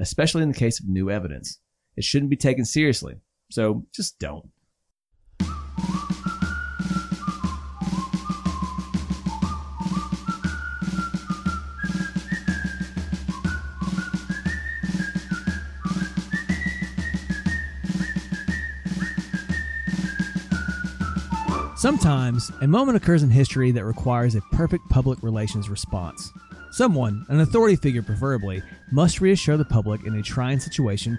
especially in the case of new evidence. It shouldn't be taken seriously, so just don't. Sometimes, a moment occurs in history that requires a perfect public relations response. Someone, an authority figure preferably, must reassure the public in a trying situation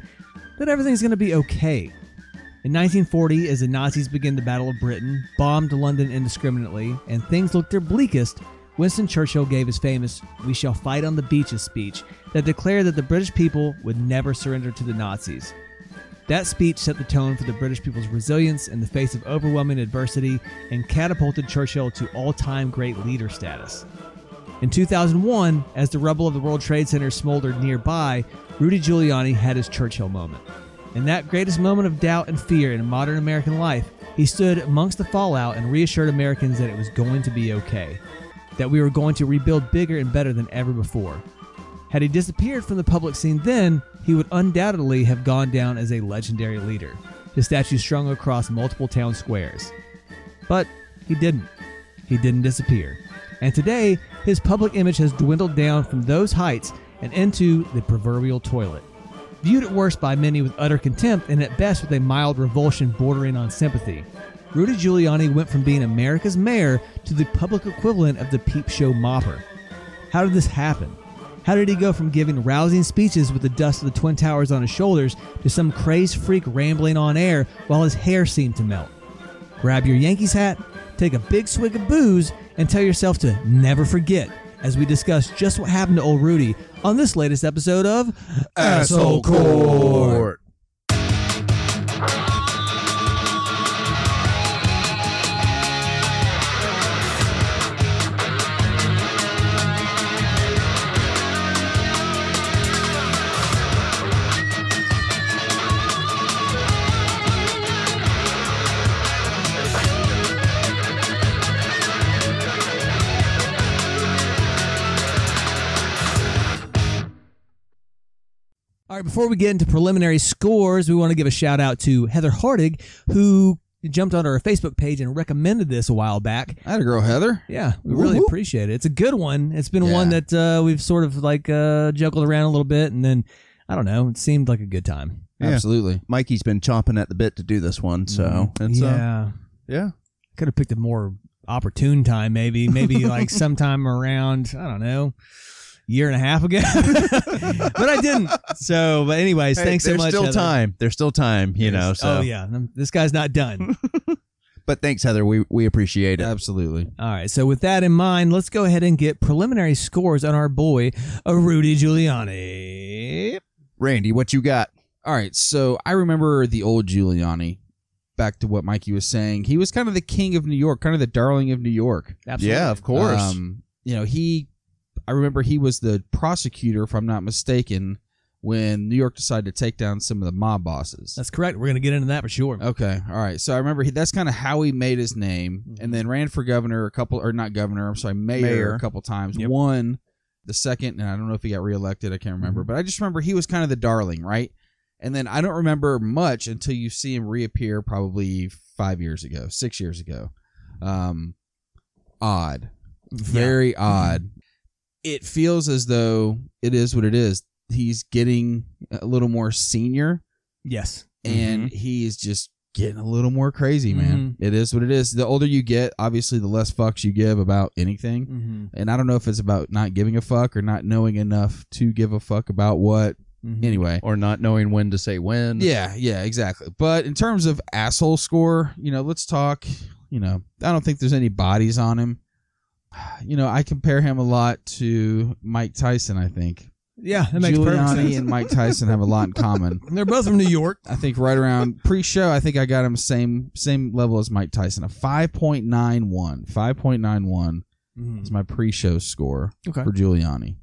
that everything's going to be okay. In 1940, as the Nazis began the Battle of Britain, bombed London indiscriminately, and things looked their bleakest, Winston Churchill gave his famous We Shall Fight on the Beaches speech that declared that the British people would never surrender to the Nazis. That speech set the tone for the British people's resilience in the face of overwhelming adversity and catapulted Churchill to all time great leader status. In 2001, as the rubble of the World Trade Center smoldered nearby, Rudy Giuliani had his Churchill moment. In that greatest moment of doubt and fear in modern American life, he stood amongst the fallout and reassured Americans that it was going to be okay, that we were going to rebuild bigger and better than ever before. Had he disappeared from the public scene then, he would undoubtedly have gone down as a legendary leader, his statue strung across multiple town squares. But he didn't. He didn't disappear. And today, his public image has dwindled down from those heights and into the proverbial toilet. Viewed at worst by many with utter contempt and at best with a mild revulsion bordering on sympathy, Rudy Giuliani went from being America's mayor to the public equivalent of the peep show mopper. How did this happen? How did he go from giving rousing speeches with the dust of the Twin Towers on his shoulders to some crazed freak rambling on air while his hair seemed to melt? Grab your Yankees hat, take a big swig of booze, and tell yourself to never forget as we discuss just what happened to old Rudy on this latest episode of Asshole Court. Before we get into preliminary scores, we want to give a shout out to Heather Hardig, who jumped onto our Facebook page and recommended this a while back. I had a girl, Heather. Yeah, we really Woo-hoo. appreciate it. It's a good one. It's been Yeah. one that uh, we've sort of like uh, juggled around a little bit, and then I don't know, it seemed like a good time. Yeah. Absolutely. Mikey's been chomping at the bit to do this one, so it's uh, yeah, yeah. could have picked a more opportune time, maybe, maybe like sometime around I don't know. Year and a half ago, but I didn't. So, but anyways, Hey, thanks so much. there's still Heather. time. There's still time, you know. So, oh yeah, this guy's not done. But thanks, Heather. We we appreciate it. Absolutely. All right, so with that in mind, let's go ahead and get preliminary scores on our boy, uh, Rudy Giuliani. Randy, what you got? All right. So I remember the old Giuliani. Back to what Mikey was saying. He was kind of the king of New York, kind of the darling of New York. Absolutely. Yeah, of course. Um, you know, he, I remember he was the prosecutor, if I'm not mistaken, when New York decided to take down some of the mob bosses. That's correct. We're going to get into that for sure. Okay, all right. So I remember he, that's kind of how he made his name, mm-hmm. and then ran for governor a couple, or not governor. I'm sorry, mayor, Mayor. a couple times. Yep. Won the second, and I don't know if he got reelected. I can't remember, mm-hmm. but I just remember he was kind of the darling, right? And then I don't remember much until you see him reappear, probably five years ago, six years ago. Um, odd, very mm-hmm. odd. It feels as though it is what it is. He's getting a little more senior Yes. and he's just getting a little more crazy, man. It is what it is. The older you get, obviously, the less fucks you give about anything. Mm-hmm. And I don't know if it's about not giving a fuck or not knowing enough to give a fuck about what. Mm-hmm. Anyway, Or not knowing when to say when. yeah, yeah, exactly. But in terms of asshole score, you know, let's talk. You know, I don't think there's any bodies on him. You know, I compare him a lot to Mike Tyson. I think Yeah, that makes perfect Giuliani sense. and Mike Tyson have a lot in common. They're both from New York. I think right around pre-show, I think I got him same same level as Mike Tyson, a 5.91. 5.91 is my pre-show score Okay. for Giuliani.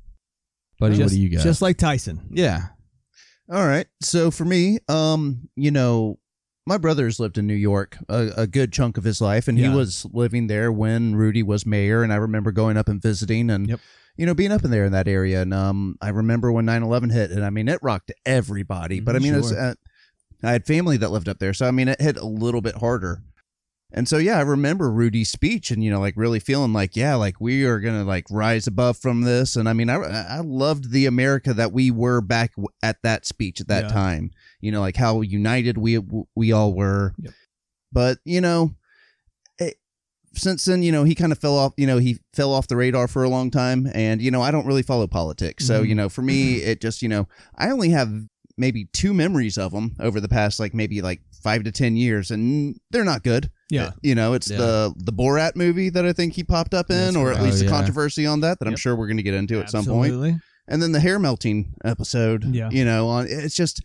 Buddy, what do you got? Just like Tyson. yeah. All right. So for me, um, you know, my brother's lived in New York a, a good chunk of his life, and Yeah. he was living there when Rudy was mayor. And I remember going up and visiting, and Yep. you know, being up in there in that area. And um, I remember when 9-11 hit, and I mean, it rocked everybody. But I mean, it's, Sure. uh, I had family that lived up there, so I mean, it hit a little bit harder. And so yeah, I remember Rudy's speech, and you know, like really feeling like yeah, like we are gonna like rise above from this. And I mean, I I loved the America that we were back at that speech at that Yeah. time. You know, like how united we we all were. Yep. But you know, it, since then, you know, he kind of fell off. You know, he fell off the radar for a long time, and you know, I don't really follow politics. So Mhm. you know, for me, it just you know, I only have maybe two memories of him over the past like maybe like five to ten years, and they're not good. Yeah. You know, it's Yeah. the the Borat movie that I think he popped up in, That's or right. at least Oh, the yeah. controversy on that that I'm sure we're going to get into at some point. Absolutely. And then the hair melting episode, Yeah. you know, on it's just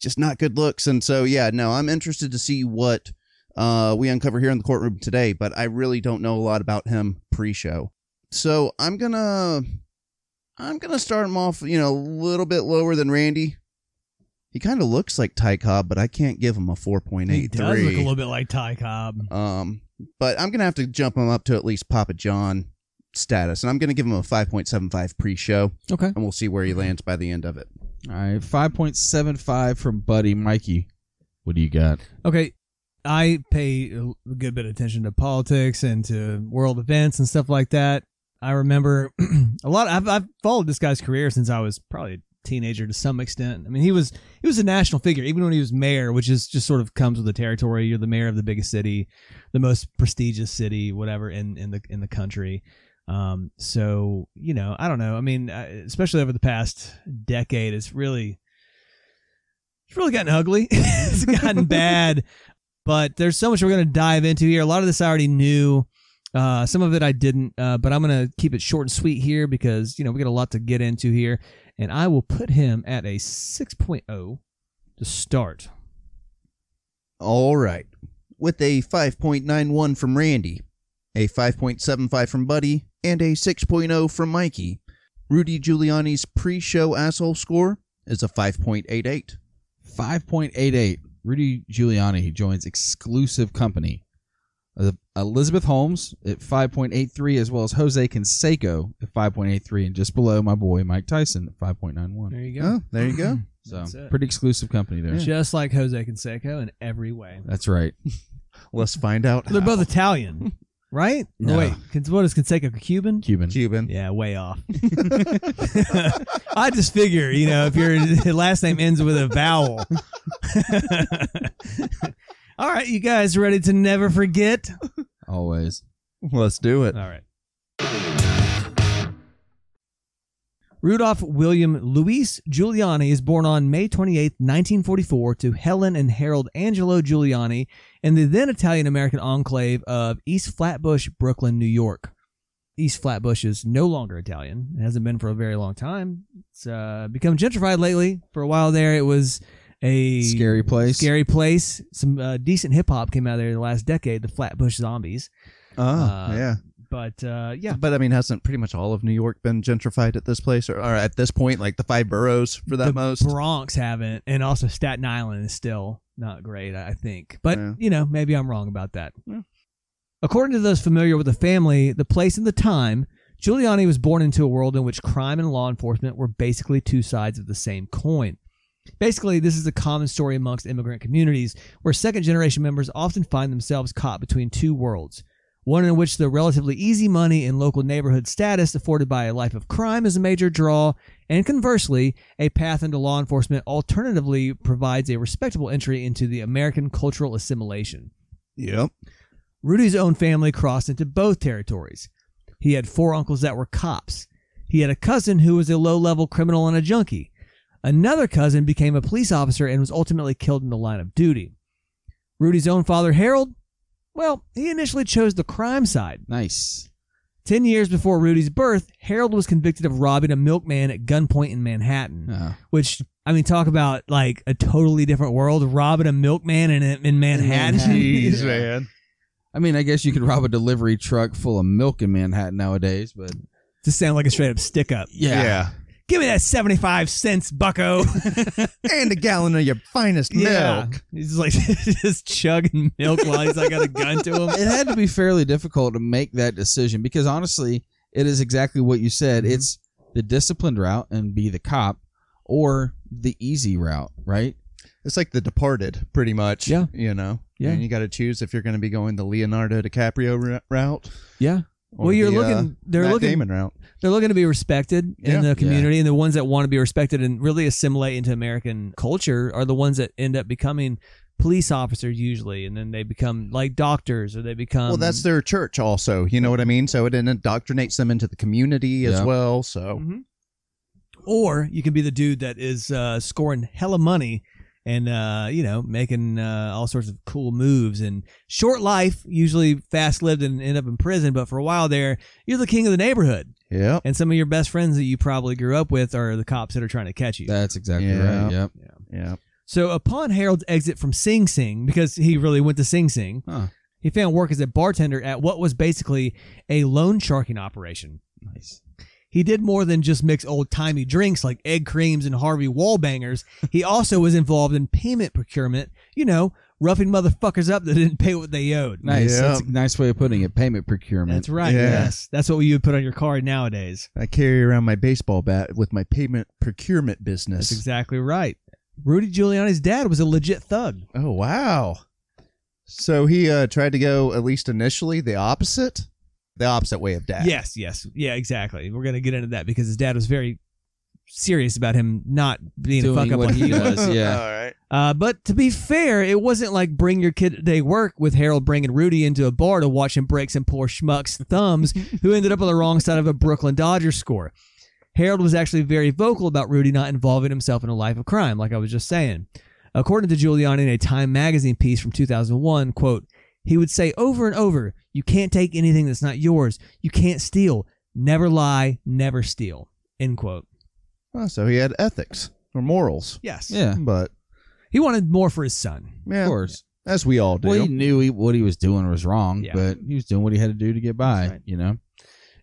just not good looks. And so yeah, no, I'm interested to see what uh we uncover here in the courtroom today, but I really don't know a lot about him pre-show. So I'm gonna I'm gonna start him off, you know, a little bit lower than Randy. He kind of looks like Ty Cobb, but I can't give him a four point He does look a little bit like Ty Cobb. Um, but I'm gonna have to jump him up to at least Papa John status, and I'm gonna give him a 5.75 pre-show, Okay. and we'll see where he lands by the end of it. All right, 5.75 from Buddy Mikey. What do you got? Okay. I pay a good bit of attention to politics and to world events and stuff like that. I remember a lot. I've, I've followed this guy's career since I was probably a teenager to some extent. I mean, he was he was a national figure even when he was mayor, which is just sort of comes with the territory. You're the mayor of the biggest city, the most prestigious city, whatever in in the in the country. Um, so you know, I don't know. I mean, especially over the past decade, it's really it's really gotten ugly. it's gotten bad. But there's so much we're going to dive into here. A lot of this I already knew. Uh, some of it I didn't, uh, but I'm going to keep it short and sweet here because, you know, we got a lot to get into here. And I will put him at a 6.0 to start. All right, with a 5.91 from Randy, a 5.75 from Buddy, and a 6.0 from Mikey. Rudy Giuliani's pre-show asshole score is a 5.88. 5.88. Rudy Giuliani joins exclusive company. Uh, Elizabeth Holmes at 5.83, as well as Jose Canseco at 5.83, and just below my boy Mike Tyson at 5.91. There you go. Oh, there you go. So That's it. pretty exclusive company there. Just like Jose Canseco in every way. That's right. Let's find out. They're how. both Italian, right? No. Wait, Can- what is Canseco? Cuban? Cuban. Cuban. Yeah, way off. I just figure, you know, if your last name ends with a vowel. All right, you guys ready to never forget? Always. Let's do it. All right. Rudolph William Luis Giuliani is born on May 28, 1944, to Helen and Harold Angelo Giuliani in the then Italian American enclave of East Flatbush, Brooklyn, New York. East Flatbush is no longer Italian. It hasn't been for a very long time. It's uh, become gentrified lately. For a while there, it was a Scary place. scary place. Some uh, decent hip hop came out of there in the last decade. The Flatbush Zombies. Oh, Uh, yeah. But uh, yeah, But I mean, hasn't pretty much all of New York been gentrified at this place, or, or at this point, like the five boroughs for that the most? Bronx haven't, and also Staten Island is still not great, I I think. But Yeah. you know, maybe I'm wrong about that. Yeah. According to those familiar with the family, the place, and the time, Giuliani was born into a world in which crime and law enforcement were basically two sides of the same coin. Basically, this is a common story amongst immigrant communities where second generation members often find themselves caught between two worlds. One in which the relatively easy money and local neighborhood status afforded by a life of crime is a major draw, and conversely, a path into law enforcement alternatively provides a respectable entry into the American cultural assimilation. Yep. Rudy's own family crossed into both territories. He had four uncles that were cops. He had a cousin who was a low level criminal and a junkie. Another cousin became a police officer and was ultimately killed in the line of duty. Rudy's own father, Harold, well, he initially chose the crime side. Nice. Ten years before Rudy's birth, Harold was convicted of robbing a milkman at gunpoint in Manhattan. Oh. Which I mean, talk about like a totally different world. Robbing a milkman in in Manhattan. Manhattan. Jeez, man. I mean, I guess you could rob a delivery truck full of milk in Manhattan nowadays, but Just sound like a straight up stick up. Yeah. yeah. Give me that seventy five cents, Bucko. and a gallon of your finest yeah, milk. he's like just chugging milk while he's like got a gun to him. it had to be fairly difficult to make that decision because honestly, it is exactly what you said. Mm-hmm. It's the disciplined route and be the cop, or the easy route, right? It's like The Departed, pretty much. Yeah. You know? Yeah. And you got to choose if you're going to be going the Leonardo DiCaprio ru- route. Yeah. Well, you're the, looking. uh, they're Matt looking. Damon route. They're looking to be respected Yeah. in the community, and the ones that want to be respected and really assimilate into American culture are the ones that end up becoming police officers usually, and then they become like doctors or they become. well, that's their church also. You know what I mean? So it indoctrinates them into the community as Yeah. well. So Mhm. Or you can be the dude that is uh, scoring hella money and uh, you know making uh, all sorts of cool moves and short life, usually fast lived and end up in prison. But for a while there, you're the king of the neighborhood, yeah. and some of your best friends that you probably grew up with are the cops that are trying to catch you. That's exactly Yeah. right. Yep. Yeah. So upon Harold's exit from Sing Sing, because he really went to Sing Sing, Huh. he found work as a bartender at what was basically a loan sharking operation. Nice. He did more than just mix old timey drinks like egg creams and Harvey Wallbangers. He also was involved in payment procurement, you know, roughing motherfuckers up that didn't pay what they owed. Nice. Yeah. That's a nice way of putting it. Payment procurement. That's right. Yeah. Yes. That's what you would put on your card nowadays. I carry around my baseball bat with my payment procurement business. That's exactly right. Rudy Giuliani's dad was a legit thug. Oh wow! So he uh, tried to go at least initially the opposite, the opposite way of dad. Yes, yes. Yeah, exactly. We're going to get into that because his dad was very serious about him not being a fuck up what like he he was. does. Yeah. All right. Uh, but to be fair, it wasn't like bring your kid to day work with Harold bringing Rudy into a bar to watch him break some poor schmuck's thumbs who ended up on the wrong side of a Brooklyn Dodgers score. Harold was actually very vocal about Rudy not involving himself in a life of crime, like I was just saying. According to Giuliani in a Time magazine piece from 2001, quote, he would say over and over, you can't take anything that's not yours. You can't steal. Never lie. Never steal. End quote. Oh, so he had ethics or morals, Yes. Yeah. but He wanted more for his son. yeah, Of course. as we all do. Well, he knew he, what he was doing was wrong, Yeah. but he was doing what he had to do to get by. That's right. You know.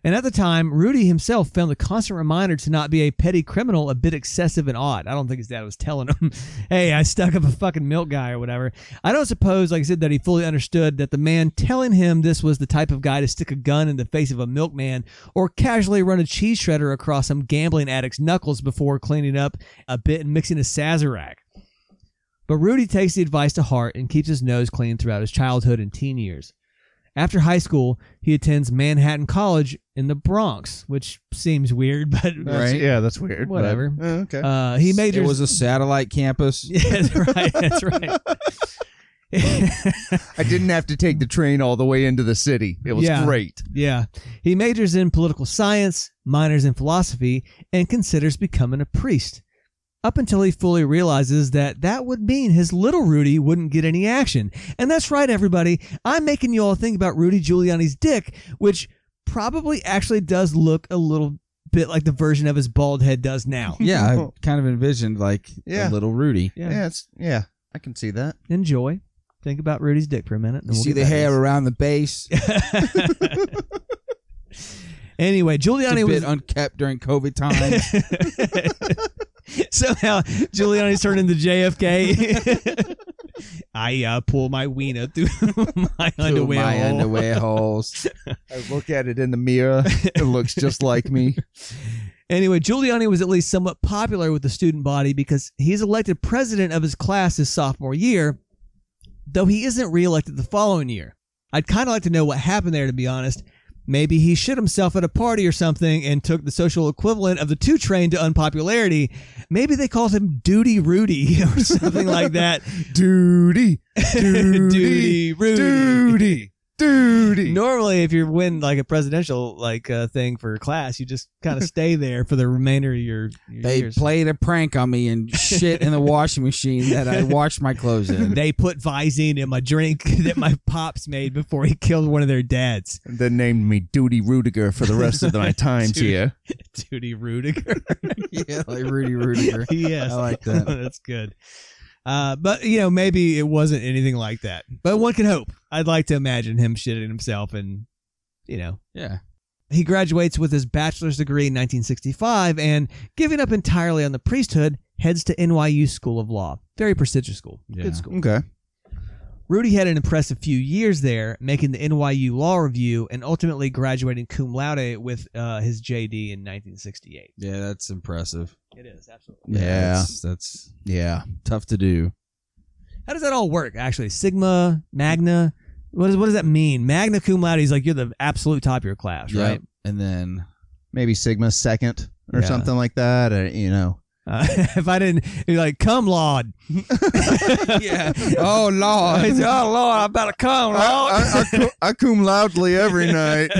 And at the time, Rudy himself found the constant reminder to not be a petty criminal a bit excessive and odd. I don't think his dad was telling him, hey, I stuck up a fucking milk guy or whatever. I don't suppose, like I said, that he fully understood that the man telling him this was the type of guy to stick a gun in the face of a milkman or casually run a cheese shredder across some gambling addict's knuckles before cleaning up a bit and mixing a Sazerac. But Rudy takes the advice to heart and keeps his nose clean throughout his childhood and teen years. After high school, he attends Manhattan College in the Bronx, which seems weird, but That's- Right. Yeah, that's weird. but- Whatever. uh, okay. uh, he majors. It was a satellite campus. yeah, that's right. That's right. I didn't have to take the train all the way into the city. It was Yeah. great. yeah, he majors in political science, minors in philosophy, and considers becoming a priest. Up until he fully realizes that that would mean his little Rudy wouldn't get any action. And that's right, everybody. I'm making you all think about Rudy Giuliani's dick, which probably actually does look a little bit like the version of his bald head does now. Yeah, I kind of envisioned like Yeah. a little Rudy. Yeah. it's yeah. I can see that. Enjoy. Think about Rudy's dick for a minute. and You we'll see the hair this. around the base. anyway, It's a Giuliani bit was unkept during COVID times. somehow Giuliani's turned into JFK. I uh, pull my wiener through my Through underwear. my hole. underwear holes. I look at it in the mirror. It looks just like me. Anyway, Giuliani was at least somewhat popular with the student body because he's elected president of his class his sophomore year, though he isn't reelected the following year. I'd kind of like to know what happened there, to be honest. Maybe he shit himself at a party or something and took the social equivalent of the two train to unpopularity. Maybe they called him Duty Rudy or something like that. Duty. Duty Rudy. Duty. Duty. Normally, if you win like a presidential like uh, thing for class, you just kind of stay there for the remainder of your, your They years. played a prank on me and shit in the washing machine that I washed my clothes in. They put Visine in my drink that my pops made before he killed one of their dads. And then named me Duty Rudiger for the rest of my times Dude. here. Duty Rudiger. yeah, like Rudy Ruettiger. yes, I like that. That's good. Uh, but you know, maybe it wasn't anything like that. But one can hope. I'd like to imagine him shitting himself, and you know, Yeah. he graduates with his bachelor's degree in 1965, and giving up entirely on the priesthood, heads to NYU School of Law. Very prestigious school. Yeah. Good school. Okay. Rudy had an impressive few years there, making the NYU Law Review and ultimately graduating cum laude with uh, his JD in 1968. Yeah, that's impressive. It is absolutely. Yeah. That's, that's Yeah. tough to do. How does that all work? Actually, Sigma, Magna. What does what does that mean? Magna cum laude is like you're the absolute top of your class, Yep. right? And then Maybe Sigma second or Yeah. something like that. Or, you know. Uh, if I didn't, you're like cum laud. yeah. Oh Lord. I said, oh Lord, I better come, Lord. I, cu- I cum loudly every night.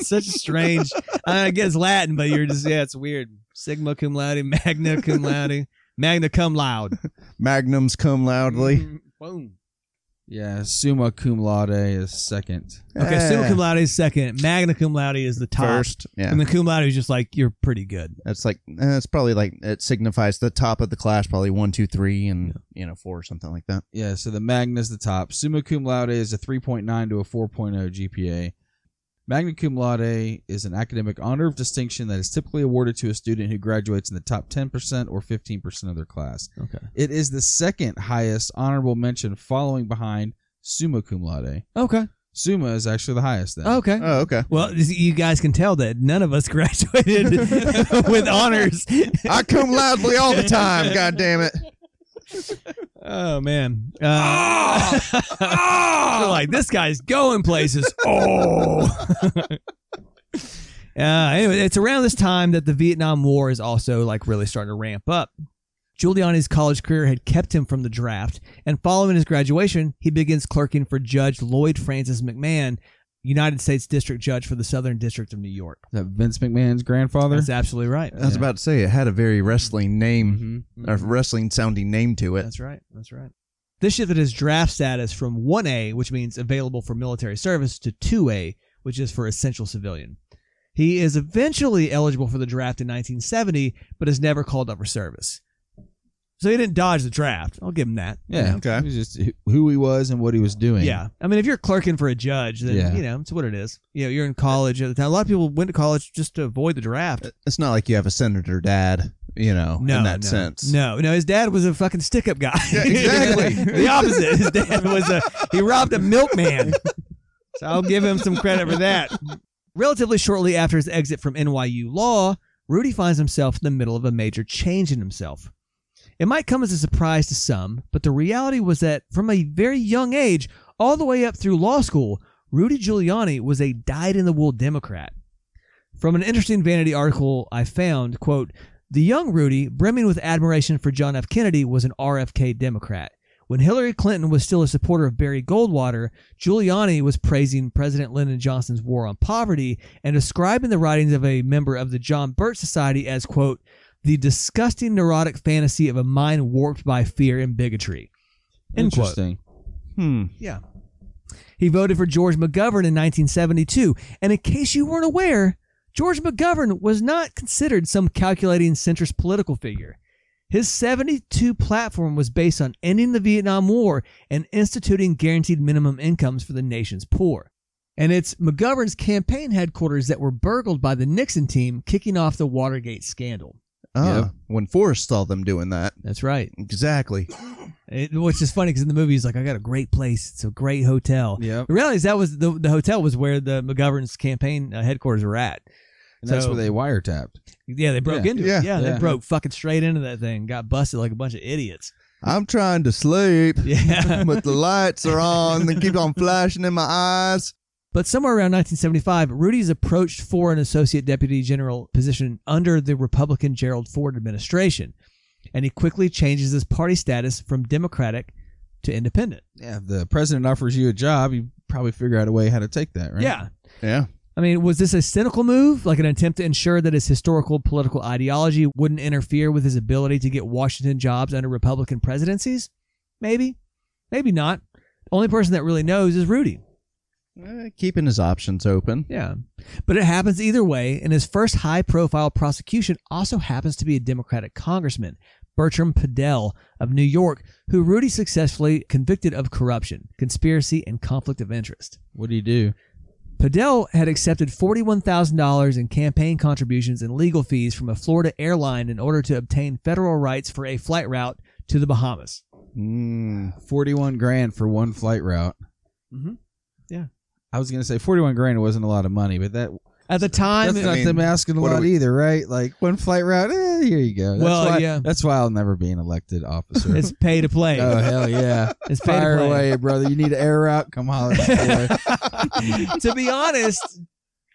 Such a strange. I guess Latin, but you're just yeah, it's weird. Sigma cum laude, Magna cum laude, Magna cum laude. Magnums cum loudly. Mm, Boom. Yeah, summa cum laude is second. Okay, Eh, summa cum laude is second. Magna cum laude is the top. First. Yeah. And the cum laude is just like you're pretty good. That's like eh, it's probably like it signifies the top of the class, probably one, two, three, and you know four or something like that. Yeah, so the Magna's the top. Summa cum laude is a 3.9 to a 4.0 GPA. Magna cum laude is an academic honor of distinction that is typically awarded to a student who graduates in the top 10% or 15% of their class. Okay. It is the second highest honorable mention following behind summa cum laude. Okay. Summa is actually the highest then. Okay. Oh, okay. Well, you guys can tell that none of us graduated with honors. I cum loudly all the time. God damn it. Oh man. Uh, they're like this guy's going places. Oh. Uh, anyway, it's around this time that the Vietnam War is also like really starting to ramp up. Giuliani's college career had kept him from the draft, and following his graduation, he begins clerking for Judge Lloyd Francis McMahon, United States District Judge for the Southern District of New York. Is that Vince McMahon's grandfather? That's absolutely right. I was about to say it had a very wrestling name, Mhm. a wrestling sounding name to it. That's right. That's right. This shifted his draft status from 1A, which means available for military service, to 2A, which is for essential civilian. He is eventually eligible for the draft in 1970, but is never called up for service. So he didn't dodge the draft. I'll give him that. you Yeah. know? Okay. It was just who he was and what he was doing. Yeah. I mean, if you're clerking for a judge, then, Yeah. you know, it's what it is. You know, you're in college at the time. A lot of people went to college just to avoid the draft. It's not like you have a senator dad, you know, No, in that no, sense. No, no, his dad was a fucking stick up guy. Yeah, exactly. the opposite. His dad was a he robbed a milkman. So I'll give him some credit for that. Relatively shortly after his exit from NYU Law, Rudy finds himself in the middle of a major change in himself. It might come as a surprise to some, but the reality was that from a very young age, all the way up through law school, Rudy Giuliani was a dyed in the wool Democrat. From an interesting vanity article I found, quote, the young Rudy, brimming with admiration for John F. Kennedy, was an RFK Democrat. When Hillary Clinton was still a supporter of Barry Goldwater, Giuliani was praising President Lyndon Johnson's war on poverty and describing the writings of a member of the John Birch Society as, quote, the disgusting neurotic fantasy of a mind warped by fear and bigotry. End quote. Interesting. Hmm. Yeah. He voted for George McGovern in 1972. And in case you weren't aware, George McGovern was not considered some calculating centrist political figure. His 72 platform was based on ending the Vietnam War and instituting guaranteed minimum incomes for the nation's poor. And it's McGovern's campaign headquarters that were burgled by the Nixon team, kicking off the Watergate scandal. Ah, Yep. when Forrest saw them doing that. That's right. Exactly. It, which is funny because in the movie he's like, "I got a great place. It's a great hotel." Yep. The reality is that was the the hotel was where the McGovern's campaign uh, headquarters were at. And that's So- where they wiretapped. Yeah, they broke Yeah. into Yeah. it. Yeah, Yeah. they broke fucking straight into that thing. Got busted like a bunch of idiots. I'm trying to sleep, Yeah. but the lights are on. They keep on flashing in my eyes. But somewhere around 1975, Rudy's approached for an associate deputy general position under the Republican Gerald Ford administration, and he quickly changes his party status from Democratic to Independent. Yeah, if the president offers you a job, you probably figure out a way how to take that, right? Yeah. Yeah. I mean, was this a cynical move, like an attempt to ensure that his historical political ideology wouldn't interfere with his ability to get Washington jobs under Republican presidencies? Maybe. Maybe not. The only person that really knows is Rudy. Eh, keeping his options open. Yeah. But it happens either way, and his first high profile prosecution also happens to be a Democratic congressman, Bertram Podell of New York, who Rudy successfully convicted of corruption, conspiracy, and conflict of interest. What do you do? Podell had accepted $41,000 in campaign contributions and legal fees from a Florida airline in order to obtain federal rights for a flight route to the Bahamas. Mm. Forty-one grand for one flight route. Mhm. Yeah. I was gonna say forty-one grand wasn't a lot of money, but that At the time, that's it- not I mean, them asking a lot we- either, right? Like one flight route. Eh, here you go. That's Well, why, yeah. That's why I'll never be an elected officer. it's pay to play. oh hell yeah! it's pay Fire to play. away, brother. You need an air route? Come holler at my boy. to be honest,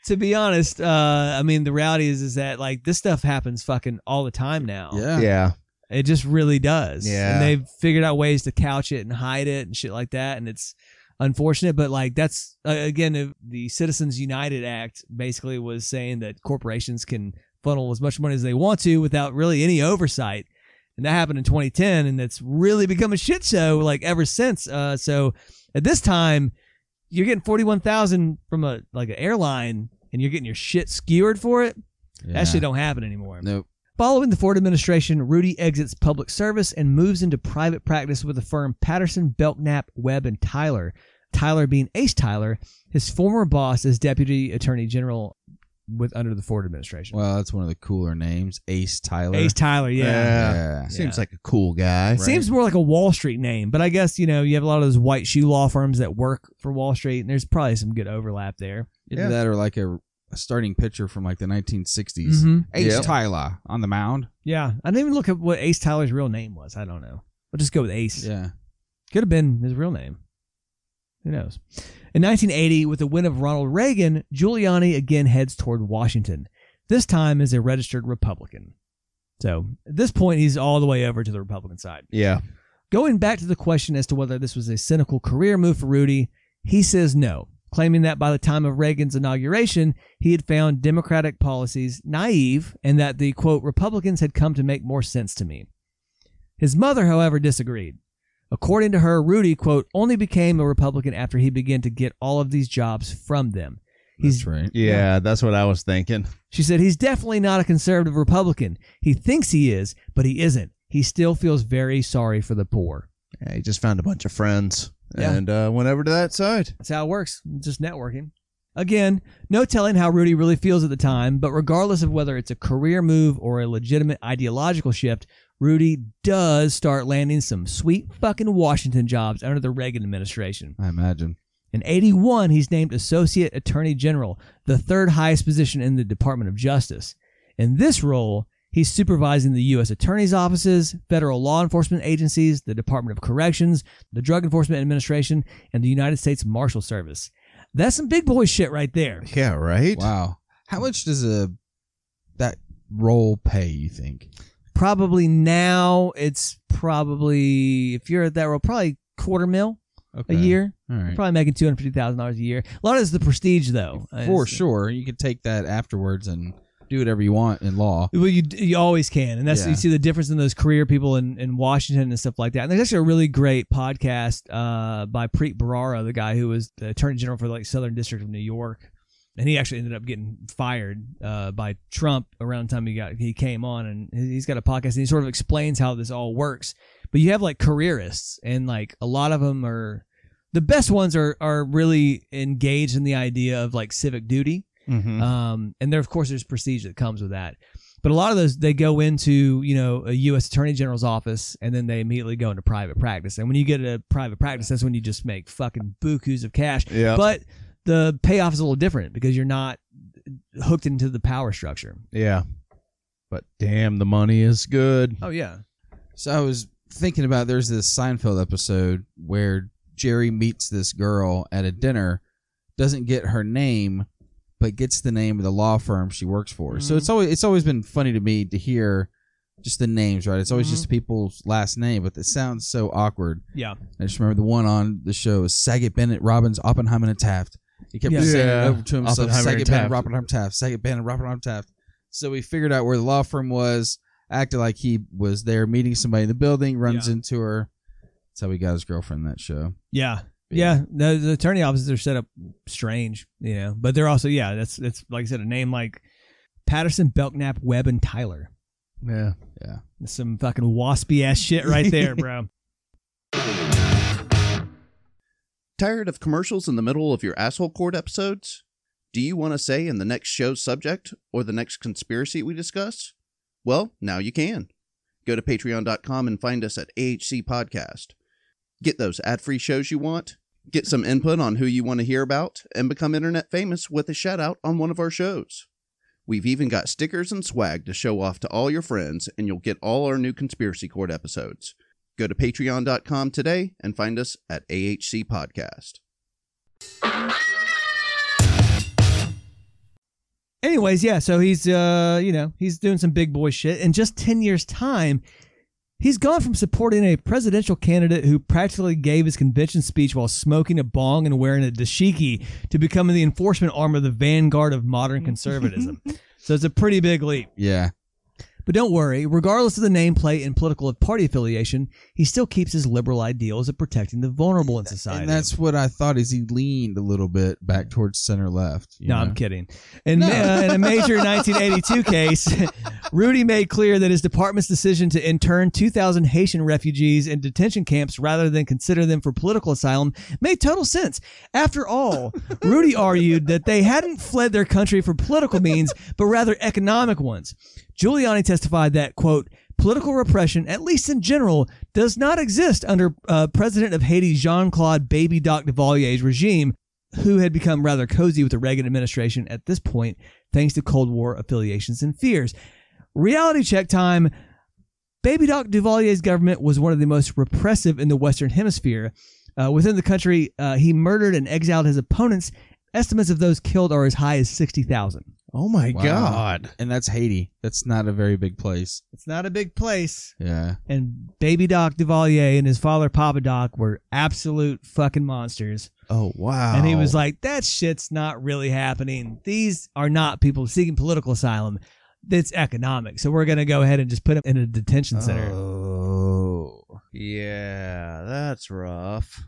to be honest, uh, I mean, the reality is, is that like this stuff happens fucking all the time now. Yeah. Yeah. It just really does. Yeah. And they've figured out ways to couch it and hide it and shit like that. And it's unfortunate, but like that's, uh, again, the- Citizens United Act basically was saying that corporations can funnel as much money as they want to without really any oversight. And that happened in 2010, and it's really become a shit show like ever since. Uh, so at this time, you're getting 41,000 from a like an airline, and you're getting your shit skewered for it. Yeah. That shit don't happen anymore. Nope. Following the Ford administration, Rudy exits public service and moves into private practice with the firm Patterson, Belknap, Webb, and Tyler. Tyler being Ace Tyler, his former boss as Deputy Attorney General with under the Ford administration. Well, that's one of the cooler names, Ace Tyler. Ace Tyler, yeah. Yeah. Seems Yeah. like a cool guy. It Seems more like a Wall Street name, but I guess you know you have a lot of those white shoe law firms that work for Wall Street, and there's probably some good overlap there. Either Yeah. that or like a, a starting pitcher from like the 1960s. Mhm. Ace Yep. Tyler on the mound. Yeah, I didn't even look at what Ace Tyler's real name was. I don't know. I'll just go with Ace. Yeah. Could have been his real name. Who knows? In 1980, with the win of Ronald Reagan, Giuliani again heads toward Washington, this time as a registered Republican. So at this point, he's all the way over to the Republican side. Yeah. Going back to the question as to whether this was a cynical career move for Rudy, he says no, claiming that by the time of Reagan's inauguration, he had found Democratic policies naive and that the quote, Republicans had come to make more sense to me. His mother, however, disagreed. According to her, Rudy, quote, only became a Republican after he began to get all of these jobs from them. He's That's right. Yeah, that's what I was thinking. she said he's definitely not a conservative Republican. He thinks he is, but he isn't. He still feels very sorry for the poor. Yeah, he just found a bunch of friends Yeah. and uh, went over to that side. That's how it works. Just networking. Again, no telling how Rudy really feels at the time, but regardless of whether it's a career move or a legitimate ideological shift, Rudy does start landing some sweet fucking Washington jobs under the Reagan administration. I imagine. In 81, he's named Associate Attorney General, the third highest position in the Department of Justice. In this role, he's supervising the U.S. Attorney's offices, federal law enforcement agencies, the Department of Corrections, the Drug Enforcement Administration, and the United States Marshal Service. That's some big boy shit right there. Yeah, right? Wow. How much does a that role pay, you think? Probably now it's probably, if you're at that role, probably quarter mil Okay. a year. All right. Probably making $250,000 a year. A lot of it's the prestige, though. For sure. You could take that afterwards and do whatever you want in law. Well, you you always can, and that's Yeah. you see the difference in those career people in, in Washington and stuff like that. And there's actually a really great podcast uh, by Preet Bharara, the guy who was the Attorney General for like Southern District of New York, and he actually ended up getting fired uh, by Trump around the time he got he came on, and he's got a podcast and he sort of explains how this all works. But you have like careerists, and like a lot of them are the best ones are are really engaged in the idea of like civic duty Mm-hmm. um, and there, of course, there's prestige that comes with that. But a lot of those, they go into, you know, a U.S. Attorney General's office and then they immediately go into private practice. And when you get a private practice, that's when you just make fucking bukus of cash. yeah. But the payoff is a little different because you're not hooked into the power structure. yeah. But damn, the money is good. Oh, yeah. So I was thinking about there's this Seinfeld episode where Jerry meets this girl at a dinner, doesn't get her name, but gets the name of the law firm she works for. So Mhm. it's always it's always been funny to me to hear just the names, right? It's always just people's last name, but it sounds so awkward. Yeah. I just remember the one on the show was Saget, Bennett, Robbins, Oppenheimer, and Taft. He kept Yeah. saying Yeah. it over to himself, Oppenheimer Saget, and Bennett, Taft. Oppenheimer, Taft, Saget, Bennett, Robbins, Oppenheimer, Taft. So we figured out where the law firm was, acted like he was there meeting somebody in the building, runs Yeah. into her. That's how he got his girlfriend in that show. Yeah. Yeah, the, the attorney offices are set up strange, you know, but they're also yeah. That's that's like I said, a name like Patterson, Belknap, Webb, and Tyler. Yeah. That's some fucking waspy ass shit right there, bro. Tired of commercials in the middle of your asshole court episodes? Do you want to say in the next show's subject or the next conspiracy we discuss? Well, now you can. Go to patreon.com and find us at AHC Podcast. Get those ad free shows you want, get some input on who you want to hear about, and become internet famous with a shout out on one of our shows. We've even got stickers and swag to show off to all your friends, and you'll get all our new Conspiracy Court episodes. Go to patreon.com today and find us at AHC Podcast. Anyways, yeah, so he's uh, you know, he's doing some big boy shit. In just ten years' time, he's gone from supporting a presidential candidate who practically gave his convention speech while smoking a bong and wearing a dashiki to becoming the enforcement arm of the vanguard of modern conservatism. so it's a pretty big leap. Yeah. But don't worry, regardless of the nameplate and political party affiliation, he still keeps his liberal ideals of protecting the vulnerable in society. And that's what I thought is he leaned a little bit back towards center left. you No, know? I'm kidding. In, uh, in a major 1982 case, Rudy made clear that his department's decision to intern 2,000 Haitian refugees in detention camps rather than consider them for political asylum made total sense. After all, Rudy argued that they hadn't fled their country for political means, but rather economic ones. Giuliani testified that, quote, political repression, at least in general, does not exist under uh, President of Haiti Jean Claude Baby Doc Duvalier's regime, who had become rather cozy with the Reagan administration at this point, thanks to Cold War affiliations and fears. Reality check time. Baby Doc Duvalier's government was one of the most repressive in the Western Hemisphere. Uh, within the country, uh, he murdered and exiled his opponents. Estimates of those killed are as high as 60,000. Oh my Wow. God. And that's Haiti. That's not a very big place. It's not a big place. Yeah. And Baby Doc Duvalier and his father, Papa Doc, were absolute fucking monsters. Oh wow. And he was like, that shit's not really happening. These are not people seeking political asylum. It's economic. So we're going to go ahead and just put them in a detention center. Oh. Yeah, that's rough.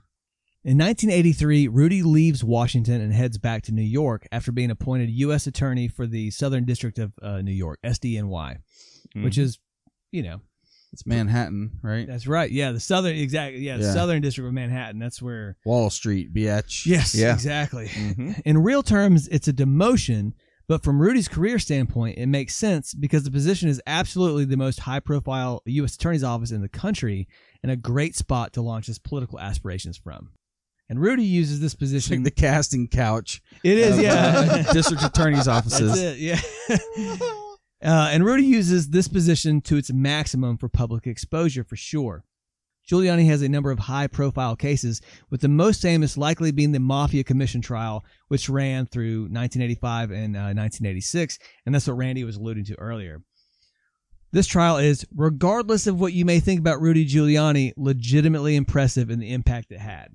In 1983, Rudy leaves Washington and heads back to New York after being appointed U.S. Attorney for the Southern District of uh, New York, SDNY, which is, you know, It's Manhattan, right? that's right. Yeah, the Southern, exactly. Yeah, the Yeah. Southern District of Manhattan. That's where. Wall Street, bitch. Yes, Yeah. exactly. Mhm. In real terms, it's a demotion, but from Rudy's career standpoint, it makes sense because the position is absolutely the most high profile U.S. Attorney's office in the country and a great spot to launch his political aspirations from. And Rudy uses this position. like the casting couch. it is, of, yeah. uh, district attorney's offices. That's it, yeah. uh, and Rudy uses this position to its maximum for public exposure for sure. Giuliani has a number of high profile cases, with the most famous likely being the Mafia Commission trial, which ran through 1985 and uh, 1986. And that's what Randy was alluding to earlier. This trial is, regardless of what you may think about Rudy Giuliani, legitimately impressive in the impact it had.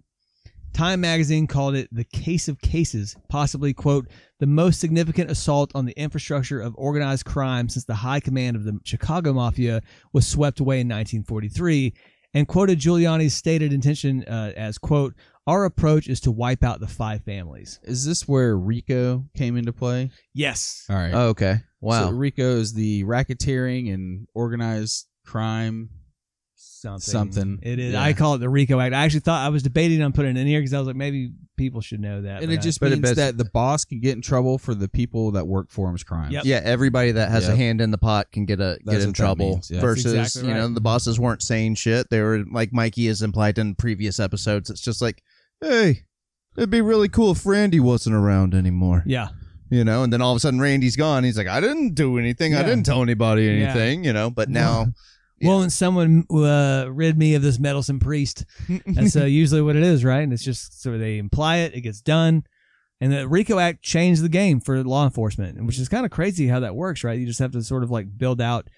Time magazine called it the case of cases, possibly, quote, the most significant assault on the infrastructure of organized crime since the high command of the Chicago Mafia was swept away in 1943, and quoted Giuliani's stated intention uh, as, quote, our approach is to wipe out the five families. Is this where RICO came into play? Yes. All right. Oh, okay. Wow. So RICO is the racketeering and organized crime. Something. Something. It is. Yeah. I call it the RICO Act. I actually thought I was debating on putting it in here because I was like, maybe people should know that. And it I- just but it means bas- that the boss can get in trouble for the people that work for him's crimes. Yep. yeah, everybody that has Yep. a hand in the pot can get a That's get in trouble. means, yeah. Versus, That's exactly you know, the bosses weren't saying shit. They were like Mikey has implied in previous episodes. It's just like, hey, it'd be really cool if Randy wasn't around anymore. yeah. You know, and then all of a sudden Randy's gone. He's like, I didn't do anything. I didn't tell anybody Yeah. anything. You know, but now, Well, and someone uh, rid me of this meddlesome priest. That's uh, usually what it is, right? And it's just sort of they imply it, it gets done. And the RICO Act changed the game for law enforcement, which is kind of crazy how that works, right? You just have to sort of like build out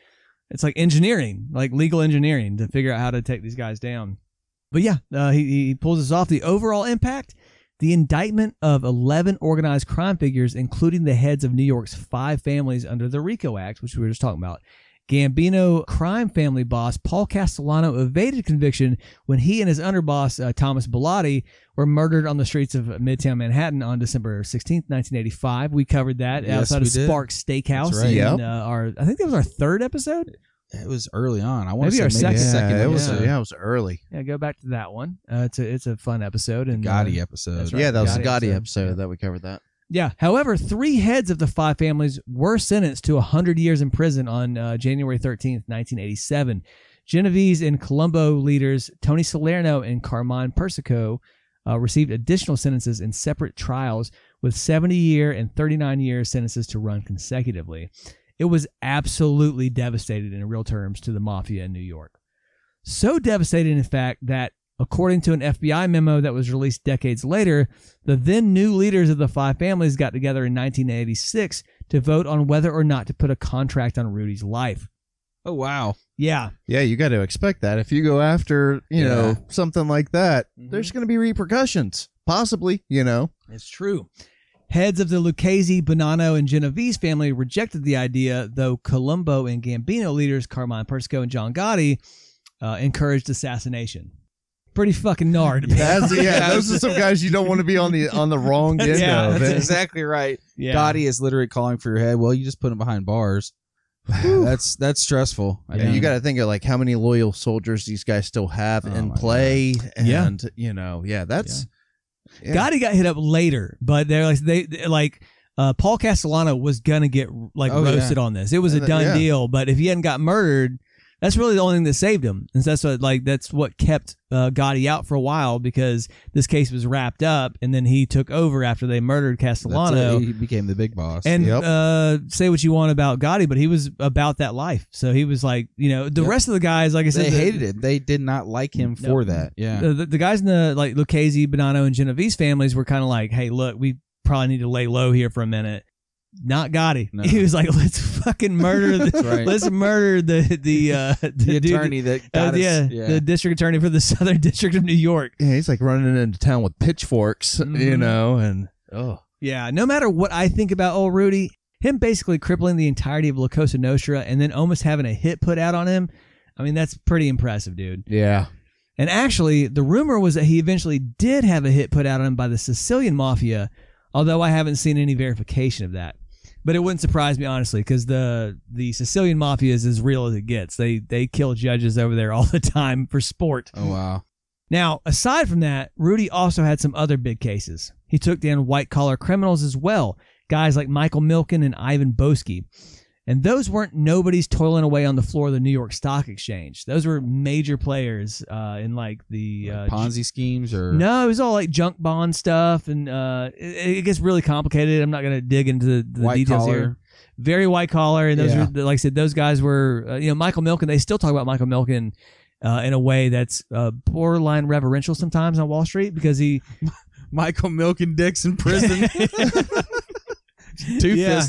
It's like engineering, like legal engineering to figure out how to take these guys down. But yeah, uh, he, he pulls this off. The overall impact the indictment of 11 organized crime figures, including the heads of New York's five families under the RICO Act, which we were just talking about. Gambino crime family boss Paul Castellano evaded conviction when he and his underboss uh, Thomas Bilotti were murdered on the streets of Midtown Manhattan on December 16th, 1985. We covered that Yes, outside of did. Steakhouse right. in Yep. uh, our I think that was our third episode. It was early on. I want Maybe to our say maybe second- second. yeah, it was episode. yeah, it was early. Yeah, go back to that one. Uh, it's a it's a fun episode and uh, Gotti episode. that's right. Yeah, that was the Gotti Gotti episode. episode Yeah. that we covered that. Yeah. However, three heads of the five families were sentenced to 100 years in prison on uh, January 13th, 1987. Genovese and Colombo leaders Tony Salerno and Carmine Persico uh, received additional sentences in separate trials with 70 year and 39 year sentences to run consecutively. It was absolutely devastating in real terms to the mafia in New York. So devastating, in fact, that according to an FBI memo that was released decades later, the then new leaders of the five families got together in 1986 to vote on whether or not to put a contract on Rudy's life. Oh wow. Yeah. Yeah, you got to expect that. If you go after, you Yeah. know, something like that, Mhm. there's going to be repercussions. Possibly, you know. It's true. Heads of the Lucchese, Bonanno, and Genovese family rejected the idea, though Colombo and Gambino leaders Carmine Persico and John Gotti uh, encouraged assassination. Pretty fucking nard. man. That's yeah, those are some guys you don't want to be on the on the wrong end Yeah, of. That's It- exactly right. yeah. Gotti is literally calling for your head. Well, you just put him behind bars. that's that's stressful. I Yeah, mean, you got to think of like how many loyal soldiers these guys still have Oh in my play, Yeah. and you know, yeah, that's yeah. Gotti got hit up later, but they're like they they- like uh, Paul Castellano was gonna get like Oh, yeah. roasted on this. It was a And the- done yeah. deal, but if he hadn't got murdered, that's really the only thing that saved him. And so that's what like that's what kept uh, Gotti out for a while because this case was wrapped up, and then he took over after they murdered Castellano. He became the big boss. And Yep. uh, say what you want about Gotti, but he was about that life. So he was like, you know, the Yep. rest of the guys, like I said, they the- hated it. They did not like him No. for that. Yeah. the, the, the guys in the like Lucchese, Bonanno, and Genovese families were kind of like, "Hey, look, we probably need to lay low here for a minute." Not Gotti. No. He was like, "Let's fucking murder the, right. let's murder the the uh, the, the dude- attorney that uh, us. yeah, yeah. the district attorney for the Southern District of New York." yeah, he's like running into town with pitchforks, you Mhm. know, and oh, Yeah, no matter what I think about old Rudy, him basically crippling the entirety of La Cosa Nostra and then almost having a hit put out on him. I mean, that's pretty impressive, dude. yeah, And actually, the rumor was that he eventually did have a hit put out on him by the Sicilian mafia, although I haven't seen any verification of that. But it wouldn't surprise me honestly, because the the Sicilian mafia is as real as it gets. They they kill judges over there all the time for sport. oh wow. Now, aside from that, Rudy also had some other big cases. He took down white collar criminals as well, guys like Michael Milken and Ivan Boesky. And those weren't nobodies toiling away on the floor of the New York Stock Exchange. Those were major players uh, in like the uh, Ponzi schemes or no, it was all like junk bond stuff, and uh, it, it gets really complicated. I'm not going to dig into the, the details collar. here. Very white collar, and those Yeah. were like I said, those guys were uh, you know Michael Milken. They still talk about Michael Milken uh, in a way that's uh, borderline reverential sometimes on Wall Street because he Michael Milken Dix in prison. Two Yeah.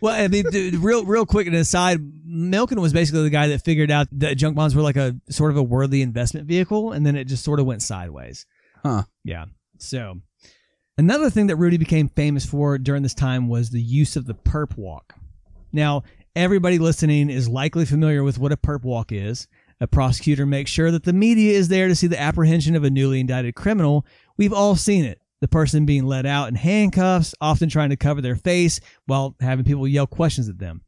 well, I mean, dude, real real quick an aside, Milken was basically the guy that figured out that junk bonds were like a sort of a worthy investment vehicle, and then it just sort of went sideways. Huh. Yeah. So another thing that Rudy became famous for during this time was the use of the perp walk. Now, everybody listening is likely familiar with what a perp walk is. A prosecutor makes sure that the media is there to see the apprehension of a newly indicted criminal. We've all seen it. The person being led out in handcuffs, often trying to cover their face while having people yell questions at them.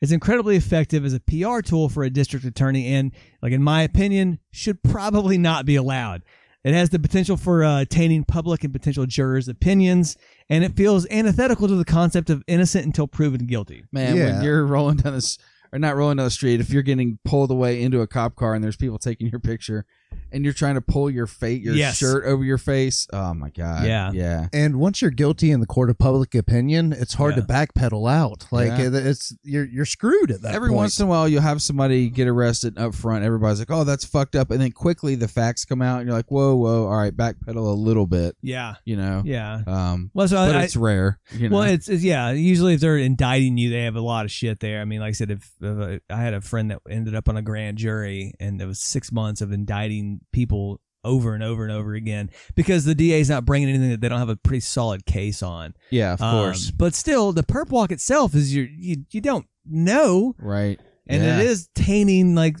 It's incredibly effective as a PR tool for a district attorney and, like in my opinion, should probably not be allowed. It has the potential for uh, tainting public and potential jurors' opinions, and it feels antithetical to the concept of innocent until proven guilty. Man, Yeah. when you're rolling down this or not rolling down the street, if you're getting pulled away into a cop car and there's people taking your picture and you're trying to pull your fate your Yes. shirt over your face. Oh my god. Yeah. yeah. And once you're guilty in the court of public opinion, it's hard Yeah. to backpedal out. Like Yeah. it- it's you're you're screwed at that. Every point. once in a while, you'll have somebody get arrested up front. Everybody's like, "Oh, that's fucked up," and then quickly the facts come out, and you're like, "Whoa, whoa, all right, backpedal a little bit," Yeah. you know. Yeah. Um, Well, so but I, it's rare. You know? Well, it's, it's yeah. Usually, if they're indicting you, they have a lot of shit there. I mean, like I said, if, if uh, I had a friend that ended up on a grand jury, and there was six months of indicting people over and over and over again because the DA's not bringing anything that they don't have a pretty solid case on. Yeah, of Um, course. but still, the perp walk itself is your you you don't know, right. and Yeah. it is tainting like